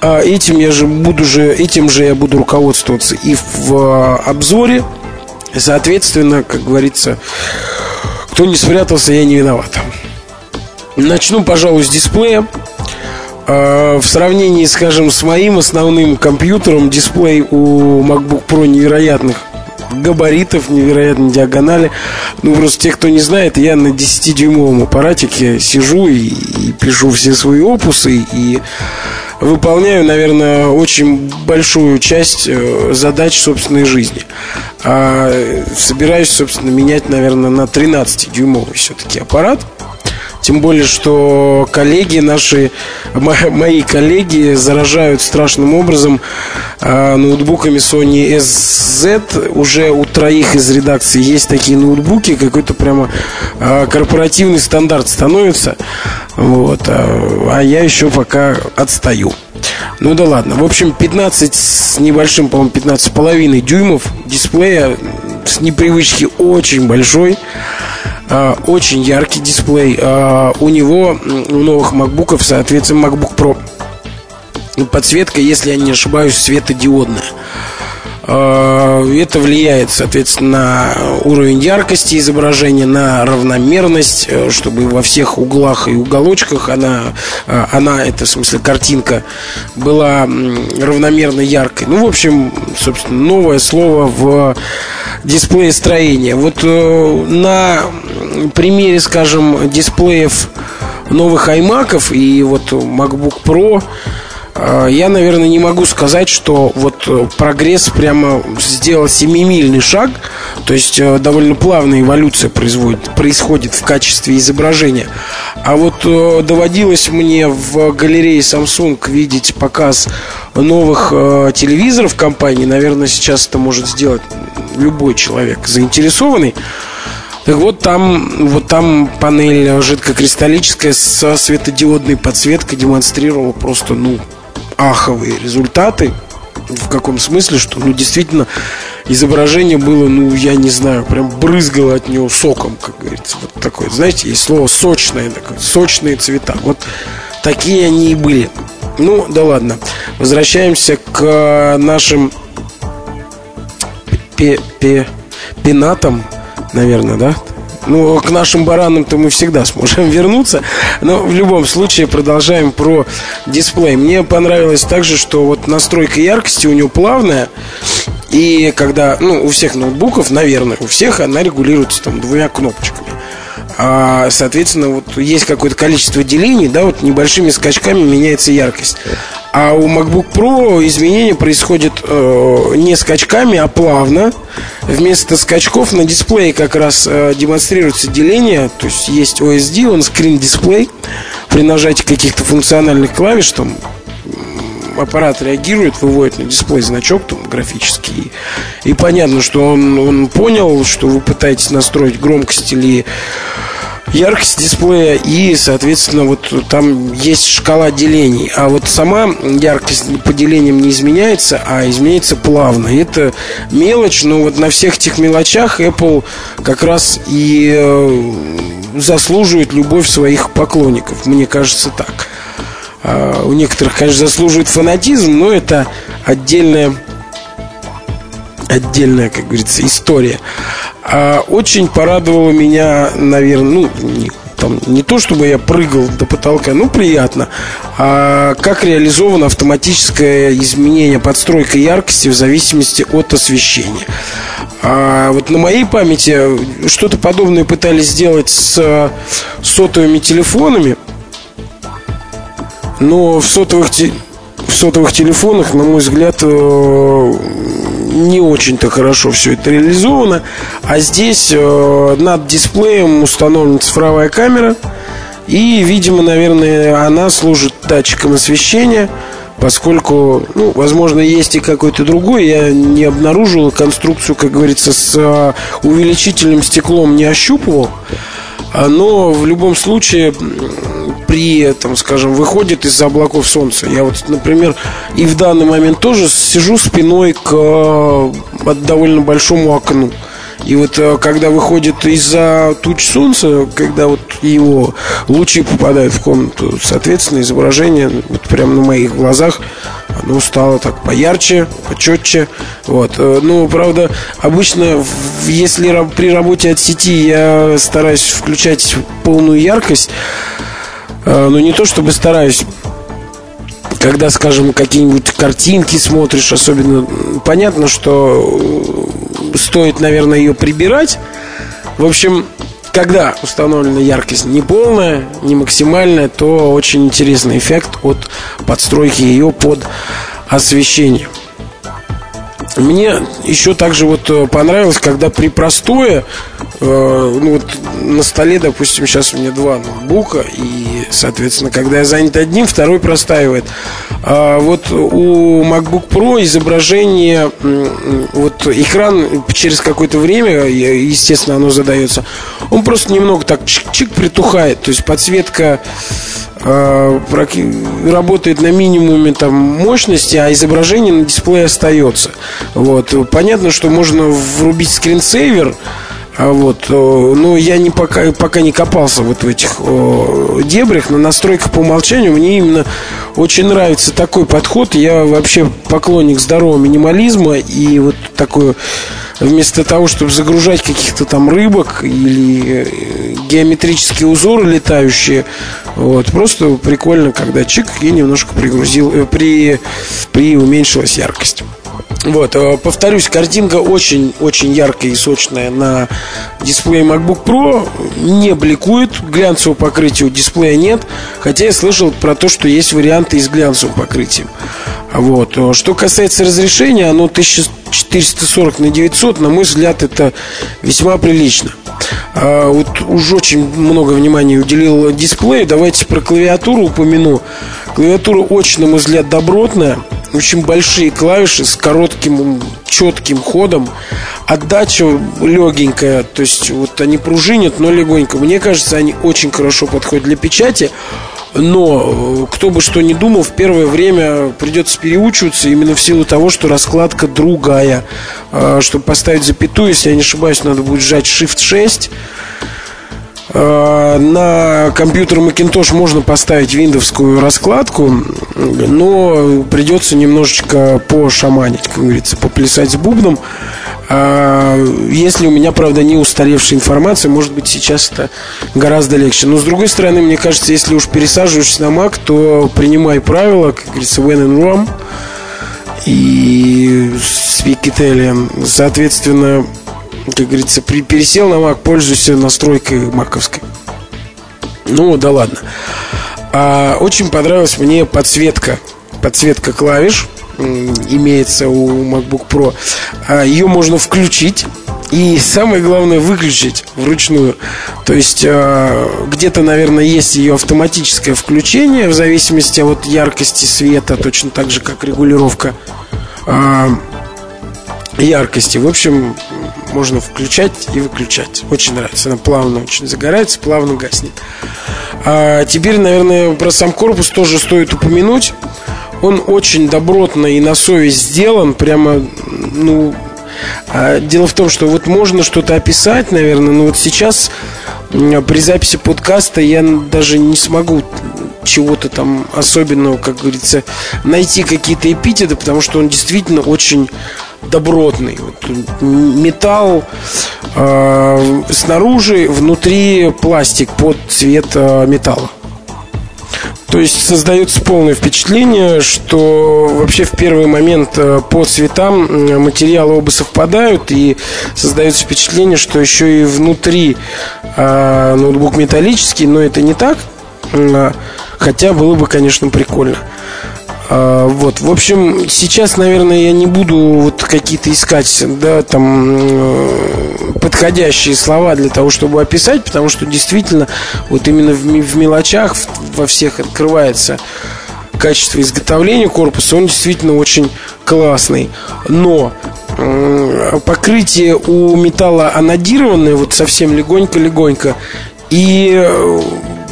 А этим я же буду же, этим же я буду руководствоваться и в а, обзоре. Соответственно, как говорится, кто не спрятался, я не виноват. Начну, пожалуй, с дисплея. А, в сравнении, скажем, с моим основным компьютером, дисплей у MacBook Pro невероятных габаритов, невероятной диагонали. Ну, просто те, кто не знает, я на 10-дюймовом аппаратике сижу и, и пишу все свои опусы и выполняю, наверное, очень большую часть э, задач собственной жизни. А собираюсь, собственно, менять, наверное, на 13-дюймовый все-таки аппарат – тем более, что коллеги наши, мои коллеги заражают страшным образом а, ноутбуками Sony SZ. Уже у троих из редакции есть такие ноутбуки, какой-то прямо а, корпоративный стандарт становится. Вот, а, а я еще пока отстаю. Ну да ладно. В общем, 15 с небольшим, по-моему, 15 с половиной дюймов дисплея с непривычки очень большой. А, очень яркий дисплей. А, у него, у новых макбуков, соответственно, MacBook Pro подсветка, если я не ошибаюсь, светодиодная. А, это влияет, соответственно, на уровень яркости изображения, на равномерность, э, чтобы во всех углах и уголочках она, она это в смысле картинка, была равномерно яркой. Ну, в общем, собственно, новое слово в дисплее строения. Вот э, на примере, скажем, дисплеев новых iMac и вот MacBook Pro э, я, наверное, не могу сказать, что вот э, прогресс прямо сделал семимильный шаг, то есть э, довольно плавная эволюция производит, происходит в качестве изображения. А вот доводилось мне в галерее Samsung видеть показ новых телевизоров компании. Наверное, сейчас это может сделать любой человек заинтересованный. Так вот там, вот там панель жидкокристаллическая со светодиодной подсветкой демонстрировала просто, ну, аховые результаты. В каком смысле, что, ну, действительно, изображение было, ну, я не знаю, прям брызгало от него соком, как говорится. Вот такое, знаете, есть слово сочное, такое, сочные цвета. Вот такие они и были. Ну, да ладно. Возвращаемся к нашим пе пе пенатам наверное, да? Ну, к нашим баранам-то мы всегда сможем вернуться. Но в любом случае продолжаем про дисплей. Мне понравилось также, что вот настройка яркости у него плавная. И когда, ну, у всех ноутбуков, наверное, у всех она регулируется там двумя кнопочками. А, соответственно, вот есть какое-то количество делений, да, вот небольшими скачками меняется яркость. А у MacBook Pro изменения происходят э, не скачками, а плавно. Вместо скачков на дисплее как раз э, демонстрируется деление, то есть есть OSD, он скрин-дисплей. При нажатии каких-то функциональных клавиш там аппарат реагирует, выводит на дисплей значок там, графический. И понятно, что он, он понял, что вы пытаетесь настроить громкость или яркость дисплея и, соответственно, вот там есть шкала делений. А вот сама яркость по делениям не изменяется, а изменяется плавно. Это мелочь, но вот на всех этих мелочах Apple как раз и э, заслуживает любовь своих поклонников. Мне кажется так. А у некоторых, конечно, заслуживает фанатизм, но это отдельная отдельная, как говорится, история. А очень порадовало меня, наверное, ну, не, там, не то, чтобы я прыгал до потолка, ну, приятно. А как реализовано автоматическое изменение, подстройка яркости в зависимости от освещения. А вот на моей памяти что-то подобное пытались сделать с сотовыми телефонами, но в сотовых, в сотовых телефонах, на мой взгляд, э, не очень-то хорошо все это реализовано. А здесь э, над дисплеем установлена цифровая камера. И, видимо, наверное, она служит датчиком освещения, поскольку, ну, возможно, есть и какой-то другой. Я не обнаружил конструкцию, как говорится, с э, увеличительным стеклом не ощупывал. А, но в любом случае при, там, скажем, выходит из-за облаков солнца. Я вот, например, и в данный момент тоже сижу спиной к э, довольно большому окну. И вот э, когда выходит из-за туч солнца, когда вот его лучи попадают в комнату, соответственно, изображение вот прямо на моих глазах оно стало так поярче, почетче. Вот. Э, ну, правда, обычно, если при работе от сети я стараюсь включать полную яркость, ну, не то чтобы стараюсь когда, скажем, какие-нибудь картинки смотришь, особенно понятно, что стоит, наверное, ее прибирать. В общем, когда установлена яркость не полная, не максимальная, то очень интересный эффект от подстройки ее под освещение. Мне еще также вот э, понравилось, когда при простое, э, ну вот на столе, допустим, сейчас у меня два ноутбука, и, соответственно, когда я занят одним, второй простаивает. А вот у MacBook Pro изображение, вот экран через какое-то время, естественно, оно задается, он просто немного так чик-чик притухает, то есть подсветка э, работает на минимуме там мощности, а изображение на дисплее остается. Вот. Понятно, что можно врубить скринсейвер, а вот, э, но я не пока, пока не копался вот в этих о, дебрях. На настройках по умолчанию мне именно очень нравится такой подход. Я вообще поклонник здорового минимализма и вот такой вместо того, чтобы загружать каких-то там рыбок или э, геометрические узоры летающие, вот, просто прикольно, когда чик и немножко пригрузил, э, при, при уменьшилась яркость. Вот, э, повторюсь, картинка очень-очень яркая и сочная на дисплее MacBook Pro. Не бликует, глянцевого покрытия у дисплея нет. Хотя я слышал про то, что есть варианты и с глянцевым покрытием. Вот. Что касается разрешения, оно 1440 на 900, на мой взгляд, это весьма прилично. А вот уже очень много внимания уделил дисплею. Давайте про клавиатуру упомяну. Клавиатура очень, на мой взгляд, добротная очень большие клавиши с коротким четким ходом. Отдача легенькая, то есть вот они пружинят, но легонько. Мне кажется, они очень хорошо подходят для печати. Но э, кто бы что ни думал, в первое время придется переучиваться именно в силу того, что раскладка другая. А, чтобы поставить запятую, если я не ошибаюсь, надо будет сжать Shift 6 Э, на компьютер Macintosh можно поставить виндовскую раскладку, но придется немножечко пошаманить, как говорится, поплясать с бубном. А, если у меня, правда, не устаревшая информация, может быть, сейчас это гораздо легче. Но, с другой стороны, мне кажется, если уж пересаживаешься на Mac, то принимай правила, как говорится, when in Rome и speak Italian. Соответственно, как говорится, при, пересел на Mac, пользуйся настройкой маковской. Ну, да ладно. А, очень понравилась мне подсветка. Подсветка клавиш имеется у MacBook Pro. А, ее можно включить и самое главное выключить вручную. То есть а, где-то, наверное, есть ее автоматическое включение в зависимости от яркости света, точно так же, как регулировка а, яркости. В общем, можно включать и выключать. Очень нравится. Она плавно очень загорается, плавно гаснет. А теперь, наверное, про сам корпус тоже стоит упомянуть. Он очень добротно и на совесть сделан. Прямо, ну, а дело в том, что вот можно что-то описать, наверное, но вот сейчас при записи подкаста я даже не смогу чего-то там особенного, как говорится, найти какие-то эпитеты, потому что он действительно очень добротный. Вот, металл э, снаружи, внутри пластик под цвет э, металла. То есть создается полное впечатление, что вообще в первый момент э, по цветам материалы оба совпадают и создается впечатление, что еще и внутри э, ноутбук металлический, но это не так. Хотя было бы, конечно, прикольно. А, вот, в общем, сейчас, наверное, я не буду вот какие-то искать, да, там подходящие слова для того, чтобы описать, потому что действительно вот именно в, в мелочах во всех открывается качество изготовления корпуса, он действительно очень классный. Но покрытие у металла анодированное, вот совсем легонько-легонько, и э,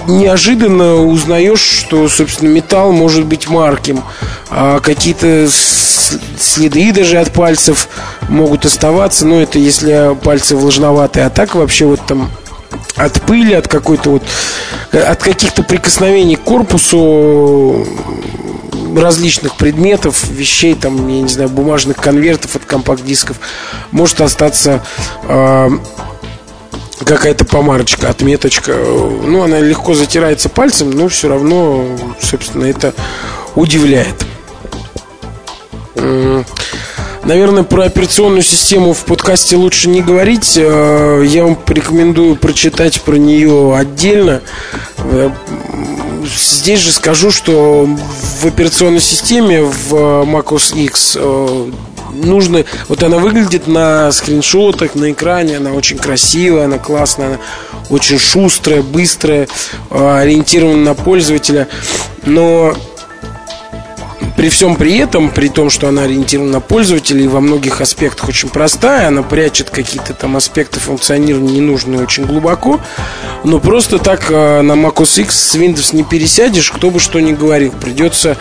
неожиданно узнаешь, что, собственно, металл может быть марким. А какие-то следы даже от пальцев могут оставаться. Но это если пальцы влажноватые. А так вообще вот там от пыли, от какой-то вот от каких-то прикосновений к корпусу различных предметов, вещей, там, я не знаю, бумажных конвертов от компакт-дисков может остаться э, какая-то помарочка, отметочка. Ну, она легко затирается пальцем, но все равно, собственно, это удивляет. Наверное, про операционную систему в подкасте лучше не говорить. Э, я вам порекомендую прочитать про нее отдельно. Э, здесь же скажу, что в операционной системе в macOS X э, нужно... Вот она выглядит на скриншотах, на экране, она очень красивая, она классная, она очень шустрая, быстрая, а, ориентирована на пользователя. Но при всем при этом, при том, что она ориентирована на пользователя и во многих аспектах очень простая, она прячет какие-то там аспекты функционирования ненужные очень глубоко, но просто так а, на macOS X с Windows не пересядешь, кто бы что ни говорил. Придется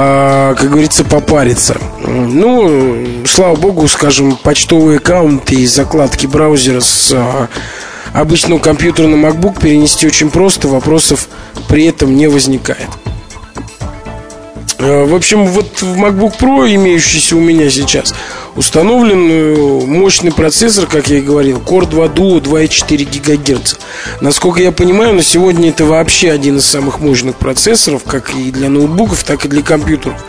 а, как говорится, попариться. Ну, слава богу, скажем, почтовые аккаунты и закладки браузера с а, обычного компьютера на MacBook перенести очень просто, вопросов при этом не возникает. А, в общем, вот в MacBook Pro, имеющийся у меня сейчас, установлен э, мощный процессор, как я и говорил, Core 2 Duo 2,4 ГГц. Насколько я понимаю, на сегодня это вообще один из самых мощных процессоров, как и для ноутбуков, так и для компьютеров.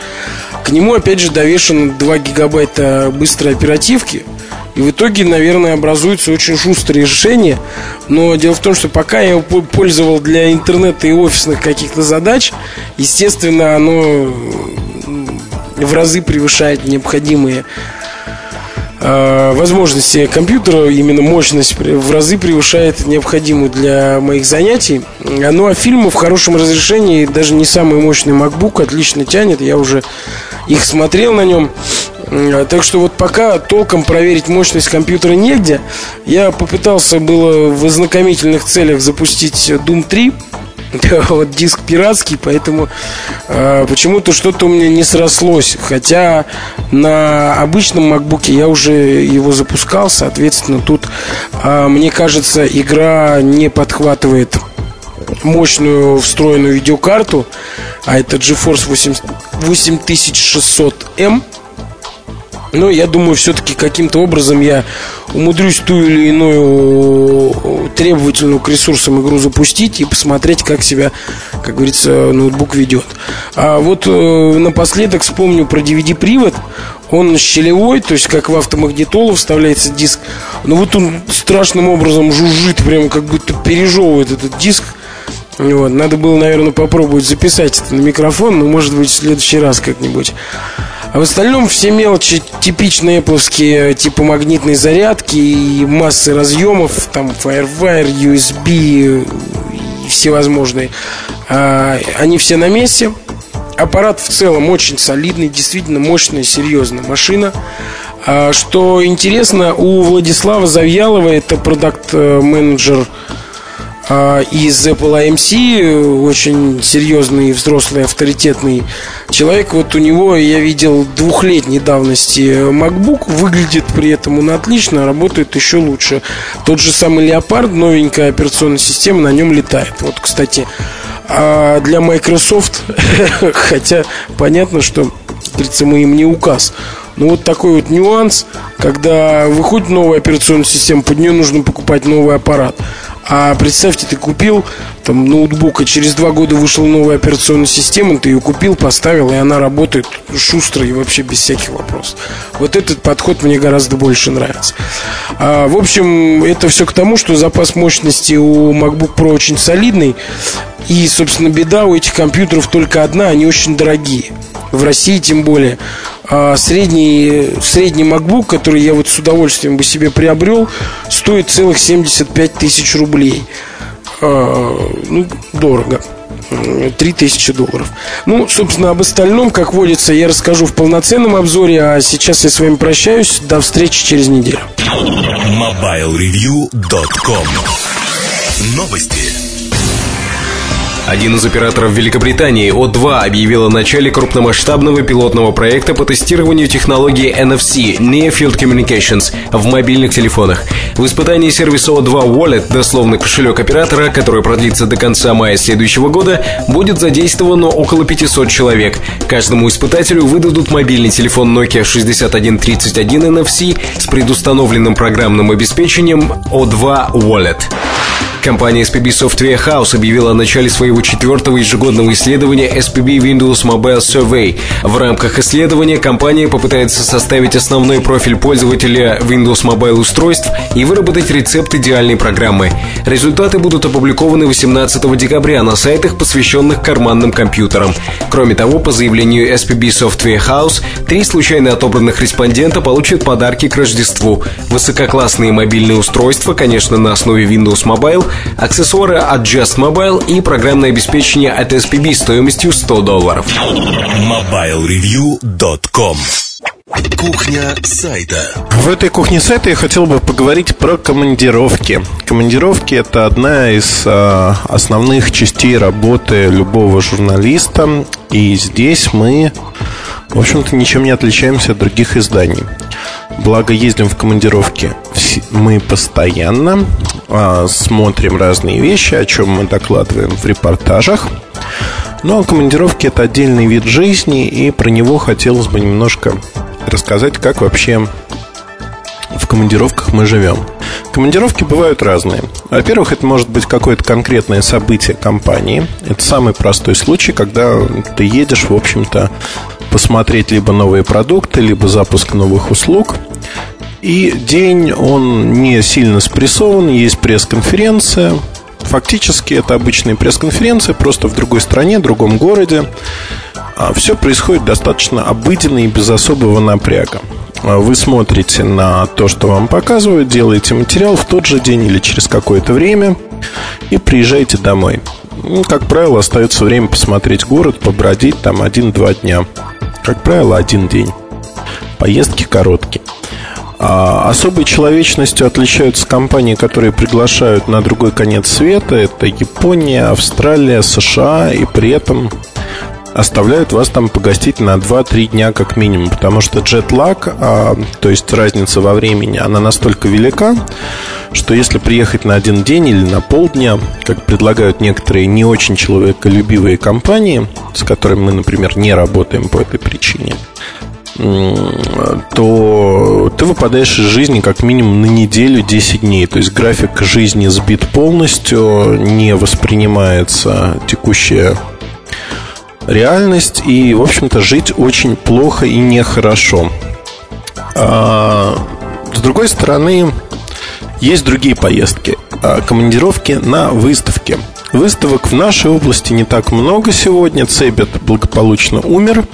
К нему, опять же, довешено 2 гигабайта быстрой оперативки. И в итоге, наверное, образуется очень шустрое решение. Но дело в том, что пока я его пользовал для интернета и офисных каких-то задач, естественно, оно в разы превышает необходимые э, возможности компьютера, именно мощность в разы превышает необходимую для моих занятий. Ну а фильмы в хорошем разрешении, даже не самый мощный MacBook отлично тянет. Я уже их смотрел на нем. Так что вот пока толком проверить мощность компьютера негде. Я попытался было в ознакомительных целях запустить Doom 3 вот диск пиратский, поэтому э, почему-то что-то у меня не срослось. Хотя на обычном MacBook я уже его запускал, соответственно, тут, э, мне кажется, игра не подхватывает мощную встроенную видеокарту, а это GeForce 8, 8600M. Но я думаю, все-таки каким-то образом я умудрюсь ту или иную требовательную к ресурсам игру запустить и посмотреть, как себя, как говорится, ноутбук ведет. А вот э, напоследок вспомню про DVD-привод. Он щелевой, то есть как в автомагнитолу вставляется диск. Но вот он страшным образом жужжит, прямо как будто пережевывает этот диск. Вот. Надо было, наверное, попробовать записать это на микрофон, но, может быть, в следующий раз как-нибудь. А в остальном все мелочи типичные Apple, типа магнитной зарядки и массы разъемов, там FireWire, USB и всевозможные. А, они все на месте. Аппарат в целом очень солидный, действительно мощная, серьезная машина. А, что интересно, у Владислава Завьялова, это продукт-менеджер из Apple AMC, очень серьезный, взрослый, авторитетный человек. Вот у него, я видел, двухлетней давности MacBook, выглядит при этом он отлично, работает еще лучше. Тот же самый Leopard, новенькая операционная система, на нем летает. Вот, кстати, а для Microsoft, хотя понятно, что, говорится, мы им не указ, но вот такой вот нюанс, когда выходит новая операционная система, под нее нужно покупать новый аппарат. А представьте, ты купил там ноутбук, и через два года вышла новая операционная система, ты ее купил, поставил, и она работает шустро и вообще без всяких вопросов. Вот этот подход мне гораздо больше нравится. А, в общем, это все к тому, что запас мощности у MacBook Pro очень солидный. И, собственно, беда у этих компьютеров только одна, они очень дорогие. В России тем более. А средний, средний MacBook, который я вот с удовольствием бы себе приобрел, стоит целых 75 тысяч рублей. А, ну, дорого. 3000 долларов. Ну, собственно, об остальном, как водится, я расскажу в полноценном обзоре, а сейчас я с вами прощаюсь. До встречи через неделю. MobileReview.com Новости. Один из операторов Великобритании, O2, объявил о начале крупномасштабного пилотного проекта по тестированию технологии NFC Near Field Communications в мобильных телефонах. В испытании сервиса O2 Wallet, дословно кошелек оператора, который продлится до конца мая следующего года, будет задействовано около 500 человек. Каждому испытателю выдадут мобильный телефон Nokia 6131 NFC с предустановленным программным обеспечением O2 Wallet. Компания SPB Software House объявила о начале своего четвертого ежегодного исследования SPB Windows Mobile Survey. В рамках исследования компания попытается составить основной профиль пользователя Windows Mobile устройств и выработать рецепт идеальной программы. Результаты будут опубликованы 18 декабря на сайтах, посвященных карманным компьютерам. Кроме того, по заявлению SPB Software House, три случайно отобранных респондента получат подарки к Рождеству. Высококлассные мобильные устройства, конечно, на основе Windows Mobile, аксессуары от Just Mobile и программное обеспечение от SPB стоимостью 100 долларов. MobileReview.com Кухня сайта. В этой кухне сайта я хотел бы поговорить про командировки. Командировки это одна из э, основных частей работы любого журналиста. И здесь мы, в общем-то, ничем не отличаемся от других изданий. Благо ездим в командировки мы постоянно, э, смотрим разные вещи, о чем мы докладываем в репортажах. Ну а командировки это отдельный вид жизни, и про него хотелось бы немножко рассказать, как вообще в командировках мы живем. Командировки бывают разные. Во-первых, это может быть какое-то конкретное событие компании. Это самый простой случай, когда ты едешь, в общем-то, посмотреть либо новые продукты, либо запуск новых услуг. И день, он не сильно спрессован, есть пресс-конференция. Фактически это обычная пресс-конференция, просто в другой стране, в другом городе. А Все происходит достаточно обыденно и без особого напряга. А вы смотрите на то, что вам показывают, делаете материал в тот же день или через какое-то время и приезжаете домой. Ну, как правило, остается время посмотреть город, побродить там один-два дня. Как правило, один день. Поездки короткие. А особой человечностью отличаются компании, которые приглашают на другой конец света. Это Япония, Австралия, США. И при этом оставляют вас там погостить на 2-3 дня как минимум, потому что джетлаг, а, то есть разница во времени, она настолько велика, что если приехать на один день или на полдня, как предлагают некоторые не очень человеколюбивые компании, с которыми мы, например, не работаем по этой причине, то ты выпадаешь из жизни как минимум на неделю 10 дней. То есть график жизни сбит полностью, не воспринимается текущая реальность, и, в общем-то, жить очень плохо и нехорошо. А, с другой стороны, есть другие поездки, а, командировки на выставки. Выставок в нашей области не так много сегодня. Цебет благополучно умер.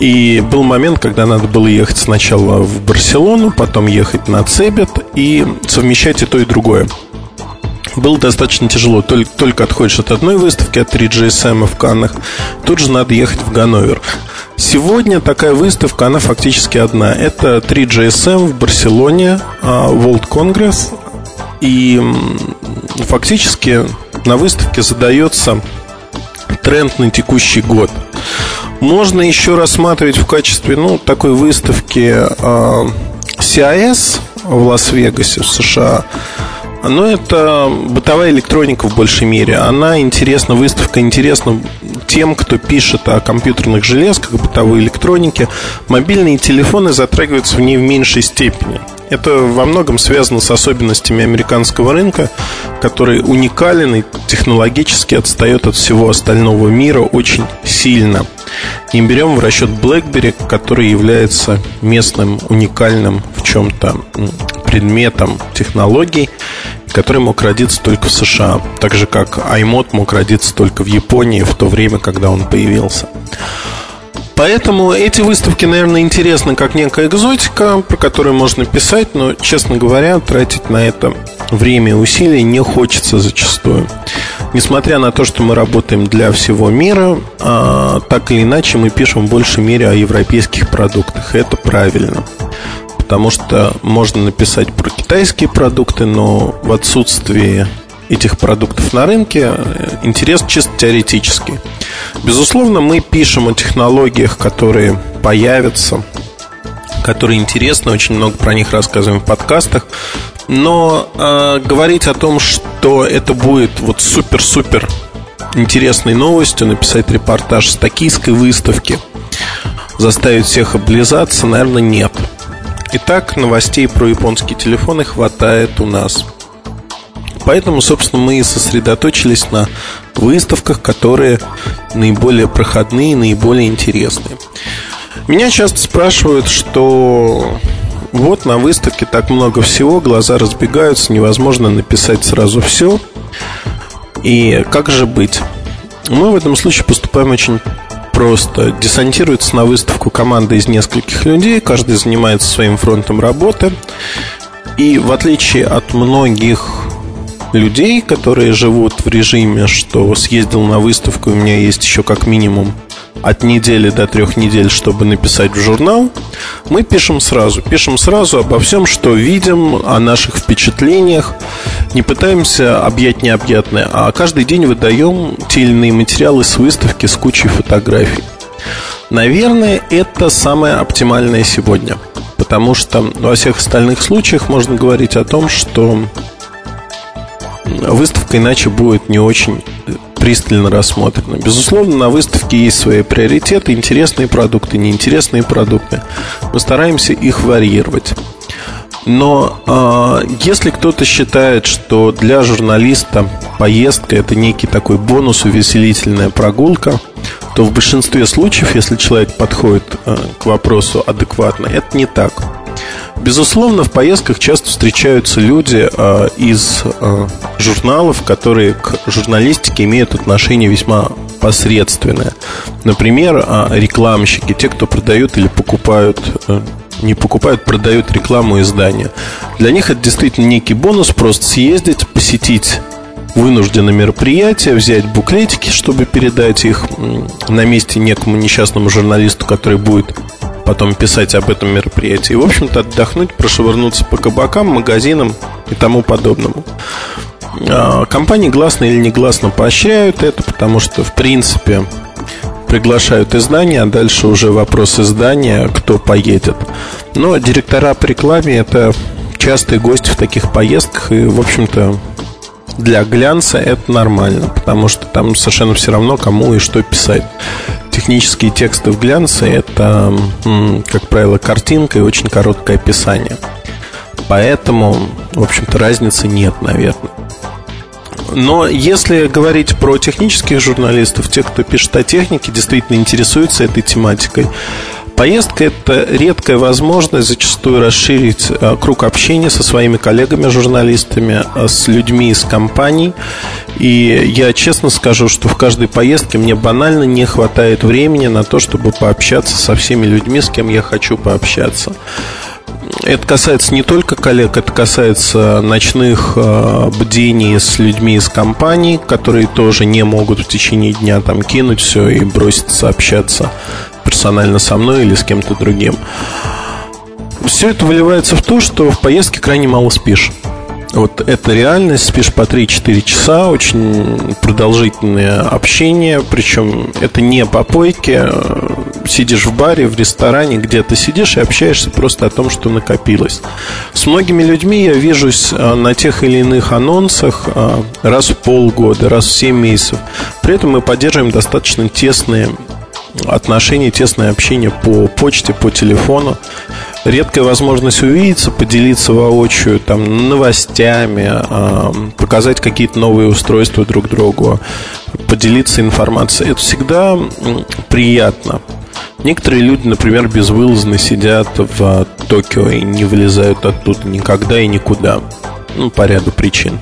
И был момент, когда надо было ехать сначала в Барселону, потом ехать на Цебет и совмещать и то, и другое. Было достаточно тяжело. Только, только отходишь от одной выставки, от 3GSM в Каннах, тут же надо ехать в Ганновер. Сегодня такая выставка, она фактически одна. Это 3GSM в Барселоне, а, World Congress. И фактически на выставке задается тренд на текущий год. Можно еще рассматривать в качестве ну, такой выставки э, CIS в Лас-Вегасе, в США. Но это бытовая электроника в большей мере. Она интересна, выставка интересна тем, кто пишет о компьютерных железках, бытовой электронике. Мобильные телефоны затрагиваются в ней в меньшей степени. Это во многом связано с особенностями американского рынка, который уникален и технологически отстает от всего остального мира очень сильно. Не берем в расчет BlackBerry, который является местным уникальным в чем-то предметом технологий, который мог родиться только в США, так же как iMod мог родиться только в Японии в то время, когда он появился. Поэтому эти выставки, наверное, интересны как некая экзотика, про которую можно писать, но, честно говоря, тратить на это время и усилия не хочется зачастую. Несмотря на то, что мы работаем для всего мира, а, так или иначе мы пишем в большей мере о европейских продуктах. Это правильно. Потому что можно написать про китайские продукты, но в отсутствии этих продуктов на рынке э, интерес чисто теоретический. Безусловно, мы пишем о технологиях, которые появятся, которые интересны, очень много про них рассказываем в подкастах. Но э, говорить о том, что это будет вот супер-супер интересной новостью, написать репортаж с токийской выставки, заставить всех облизаться, наверное, нет. Итак, новостей про японские телефоны хватает у нас. Поэтому, собственно, мы и сосредоточились на выставках, которые наиболее проходные, наиболее интересные. Меня часто спрашивают, что вот на выставке так много всего, глаза разбегаются, невозможно написать сразу все. И как же быть? Мы в этом случае поступаем очень просто. Десантируется на выставку команда из нескольких людей, каждый занимается своим фронтом работы. И в отличие от многих людей, которые живут в режиме, что съездил на выставку, у меня есть еще как минимум от недели до трех недель, чтобы написать в журнал, мы пишем сразу. Пишем сразу обо всем, что видим, о наших впечатлениях. Не пытаемся объять необъятное, а каждый день выдаем те или иные материалы с выставки с кучей фотографий. Наверное, это самое оптимальное сегодня. Потому что во всех остальных случаях можно говорить о том, что выставка иначе будет не очень пристально рассмотрена. Безусловно, на выставке есть свои приоритеты, интересные продукты, неинтересные продукты. Мы стараемся их варьировать. Но э, если кто-то считает, что для журналиста поездка это некий такой бонус, увеселительная прогулка, то в большинстве случаев, если человек подходит э, к вопросу адекватно, это не так. Безусловно, в поездках часто встречаются люди э, из э, журналов, которые к журналистике имеют отношение весьма посредственное. Например, э, рекламщики, те, кто продают или покупают э, не покупают, продают рекламу издания. Для них это действительно некий бонус просто съездить, посетить вынужденное мероприятие, взять буклетики, чтобы передать их на месте некому несчастному журналисту, который будет потом писать об этом мероприятии. В общем-то, отдохнуть, прошвырнуться по кабакам, магазинам и тому подобному. А, компании гласно или негласно поощряют это, потому что, в принципе, приглашают издания, а дальше уже вопрос издания, кто поедет. Но директора по рекламе – это частые гости в таких поездках, и, в общем-то, для глянца это нормально, потому что там совершенно все равно, кому и что писать технические тексты в глянце это, как правило, картинка и очень короткое описание. Поэтому, в общем-то, разницы нет, наверное. Но если говорить про технических журналистов, тех, кто пишет о технике, действительно интересуется этой тематикой, Поездка – это редкая возможность зачастую расширить э, круг общения со своими коллегами-журналистами, э, с людьми из компаний. И я честно скажу, что в каждой поездке мне банально не хватает времени на то, чтобы пообщаться со всеми людьми, с кем я хочу пообщаться. Это касается не только коллег, это касается ночных э, бдений с людьми из компаний, которые тоже не могут в течение дня там кинуть все и броситься общаться персонально со мной или с кем-то другим. Все это выливается в то, что в поездке крайне мало спишь. Вот это реальность, спишь по 3-4 часа, очень продолжительное общение, причем это не попойки, сидишь в баре, в ресторане, где ты сидишь и общаешься просто о том, что накопилось. С многими людьми я вижусь а, на тех или иных анонсах а, раз в полгода, раз в 7 месяцев. При этом мы поддерживаем достаточно тесные отношения, тесное общение по почте, по телефону. Редкая возможность увидеться, поделиться воочию там, новостями, показать какие-то новые устройства друг другу, поделиться информацией. Это всегда приятно. Некоторые люди, например, безвылазно сидят в Токио и не вылезают оттуда никогда и никуда ну, по ряду причин.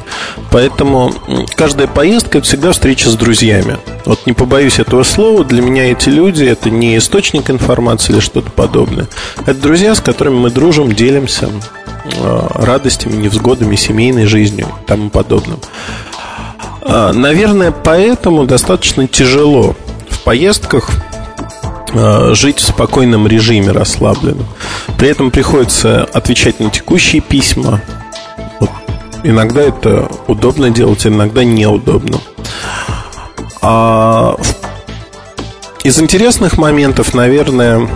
Поэтому каждая поездка – это всегда встреча с друзьями. Вот не побоюсь этого слова, для меня эти люди – это не источник информации или что-то подобное. Это друзья, с которыми мы дружим, делимся э, радостями, невзгодами, семейной жизнью и тому подобным. А, наверное, поэтому достаточно тяжело в поездках э, жить в спокойном режиме, расслабленном. При этом приходится отвечать на текущие письма, Иногда это удобно делать, иногда неудобно. А из интересных моментов, наверное,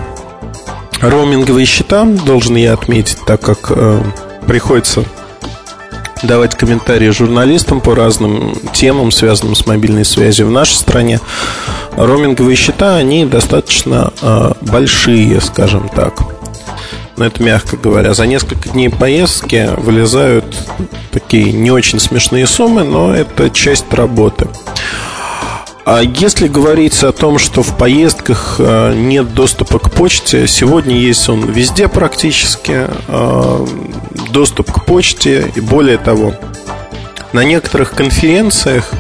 роуминговые счета, должен я отметить, так как э, приходится давать комментарии журналистам по разным темам, связанным с мобильной связью в нашей стране. Роуминговые счета, они достаточно э, большие, скажем так но это мягко говоря. За несколько дней поездки вылезают такие не очень смешные суммы, но это часть работы. А если говорить о том, что в поездках э, нет доступа к почте, сегодня есть он везде практически, э, доступ к почте, и более того, на некоторых конференциях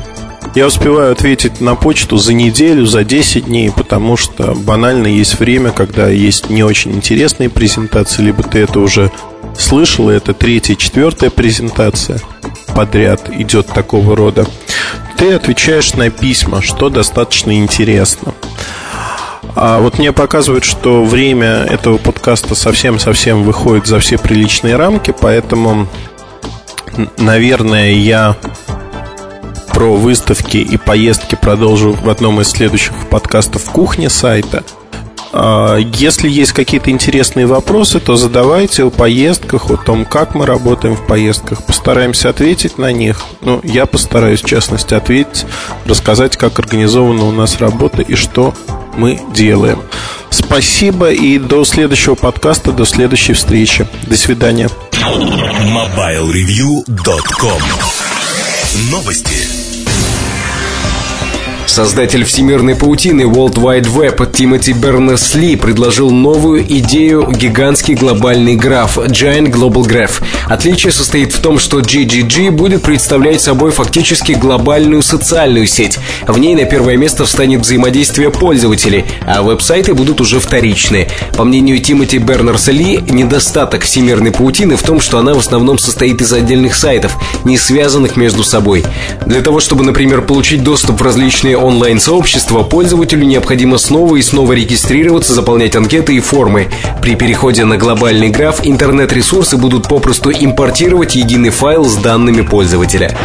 я успеваю ответить на почту за неделю, за 10 дней, потому что банально есть время, когда есть не очень интересные презентации, либо ты это уже слышал, и это третья, четвертая презентация подряд идет такого рода. Ты отвечаешь на письма, что достаточно интересно. А вот мне показывают, что время этого подкаста совсем-совсем выходит за все приличные рамки, поэтому, наверное, я про выставки и поездки продолжу в одном из следующих подкастов кухни сайта. А, если есть какие-то интересные вопросы, то задавайте о поездках, о том, как мы работаем в поездках. Постараемся ответить на них. Ну, я постараюсь, в частности, ответить, рассказать, как организована у нас работа и что мы делаем. Спасибо и до следующего подкаста, до следующей встречи. До свидания. MobileReview.com Новости. Создатель всемирной паутины World Wide Web Тимоти Бернес-Ли предложил новую идею гигантский глобальный граф Giant Global Graph. Отличие состоит в том, что GGG будет представлять собой фактически глобальную социальную сеть. В ней на первое место встанет взаимодействие пользователей, а веб-сайты будут уже вторичные. По мнению Тимоти Бернерса-Ли, недостаток всемирной паутины в том, что она в основном состоит из отдельных сайтов, не связанных между собой. Для того, чтобы, например, получить доступ в различные онлайн-сообщества, пользователю необходимо снова и снова регистрироваться, заполнять анкеты и формы. При переходе на глобальный граф интернет-ресурсы будут попросту импортировать единый файл с данными пользователя.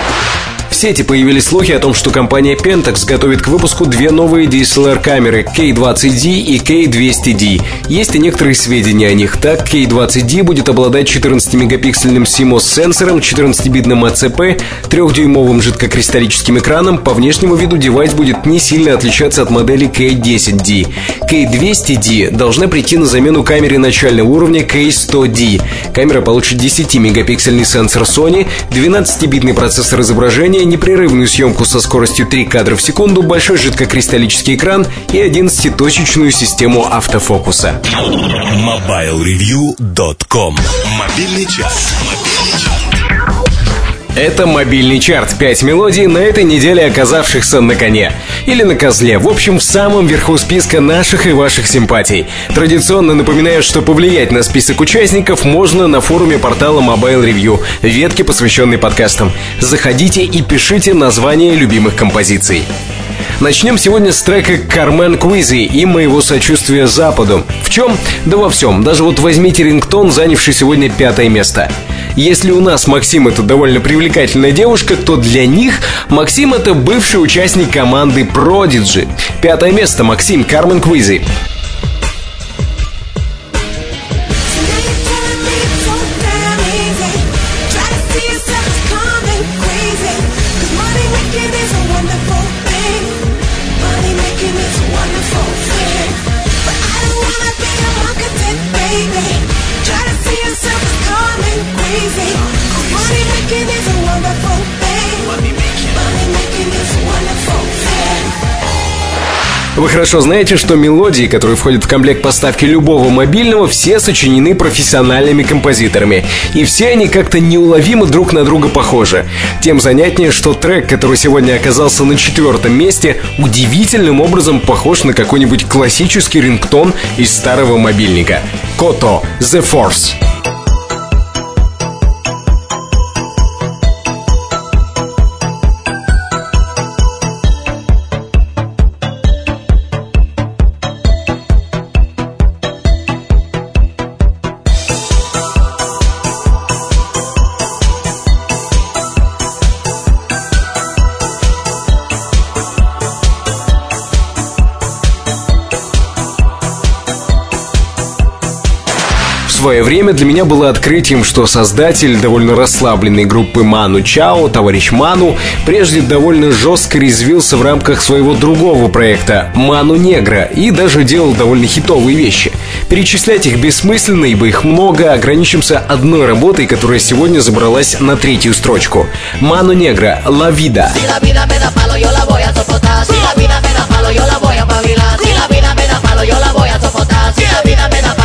Сети появились слухи о том, что компания Pentax готовит к выпуску две новые DSLR-камеры K20D и K200D. Есть и некоторые сведения о них. Так, K20D будет обладать 14-мегапиксельным CMOS-сенсором, 14-битным ACP, 3-дюймовым жидкокристаллическим экраном. По внешнему виду девайс будет не сильно отличаться от модели K10D. K200D должна прийти на замену камере начального уровня K100D. Камера получит 10-мегапиксельный сенсор Sony, 12-битный процессор изображения, непрерывную съемку со скоростью 3 кадра в секунду, большой жидкокристаллический экран и 11-точечную систему автофокуса. MobileReview.com Мобильный час. Это мобильный чарт. Пять мелодий на этой неделе оказавшихся на коне. Или на козле. В общем, в самом верху списка наших и ваших симпатий. Традиционно напоминаю, что повлиять на список участников можно на форуме портала Mobile Review, ветке, посвященной подкастам. Заходите и пишите названия любимых композиций. Начнем сегодня с трека «Кармен Куизи» и моего сочувствия Западу. В чем? Да во всем. Даже вот возьмите рингтон, занявший сегодня пятое место. Если у нас Максим это довольно привлекательная девушка, то для них Максим это бывший участник команды Prodigy. Пятое место Максим Кармен Квизи. Вы хорошо знаете, что мелодии, которые входят в комплект поставки любого мобильного, все сочинены профессиональными композиторами. И все они как-то неуловимо друг на друга похожи. Тем занятнее, что трек, который сегодня оказался на четвертом месте, удивительным образом похож на какой-нибудь классический рингтон из старого мобильника. Кото The Force. Время для меня было открытием, что создатель довольно расслабленной группы Ману Чао, товарищ Ману, прежде довольно жестко резвился в рамках своего другого проекта Ману Негра и даже делал довольно хитовые вещи. Перечислять их бессмысленно, ибо их много, ограничимся одной работой, которая сегодня забралась на третью строчку. Ману Негра «La Vida». yo la voy a soportar. Si la vida me da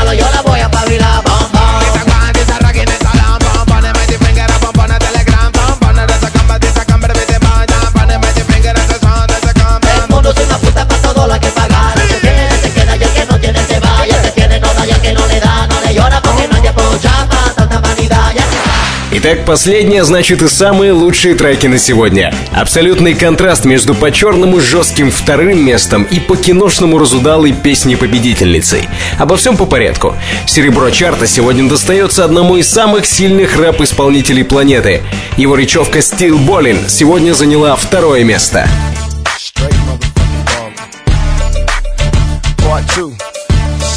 Итак, последнее значит и самые лучшие треки на сегодня. Абсолютный контраст между по-черному жестким вторым местом и по-киношному разудалой песней победительницей. Обо всем по порядку. Серебро чарта сегодня достается одному из самых сильных рэп-исполнителей планеты. Его речевка Steel Ballin сегодня заняла второе место.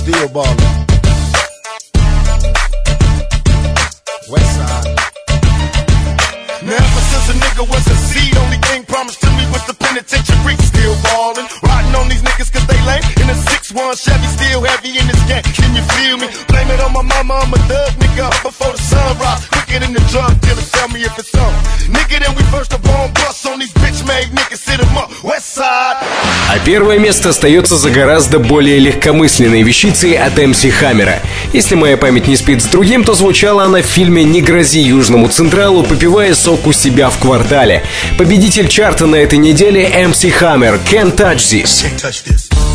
Still ballin'. 6-1 Chevy, still heavy in this game. Can you feel me? Blame it on my mama, I'm a thug nigga before the sun rise. Quicker than the drug dealer, tell me if it's on. Nigga, then we first up on bus on these bitch made niggas, sit them up. West side. А первое место остается за гораздо более легкомысленной вещицей от МС Хаммера. Если моя память не спит с другим, то звучала она в фильме «Не грози Южному Централу», попивая сок у себя в квартале. Победитель чарта на этой неделе МС Хаммер «Can't Touch This». Can't touch this.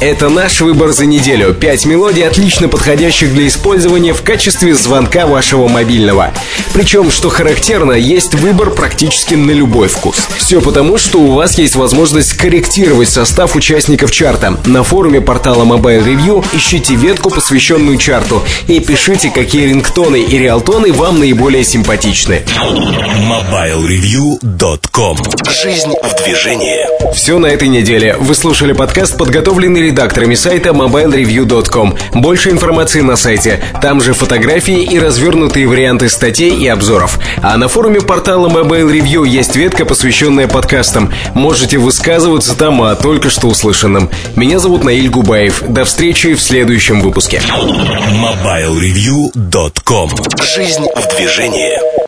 Это наш выбор за неделю. Пять мелодий, отлично подходящих для использования в качестве звонка вашего мобильного. Причем, что характерно, есть выбор практически на любой вкус. Все потому, что у вас есть возможность корректировать состав участников чарта. На форуме портала Mobile Review ищите ветку, посвященную чарту, и пишите, какие рингтоны и реалтоны вам наиболее симпатичны. MobileReview.com Жизнь в движении. Все на этой неделе. Вы слушали подкаст, подготовленный редакторами сайта MobileReview.com. Больше информации на сайте. Там же фотографии и развернутые варианты статей и обзоров. А на форуме портала Mobile Review есть ветка, посвященная подкастам. Можете высказываться там о только что услышанном. Меня зовут Наиль Губаев. До встречи в следующем выпуске. MobileReview.com Жизнь в движении.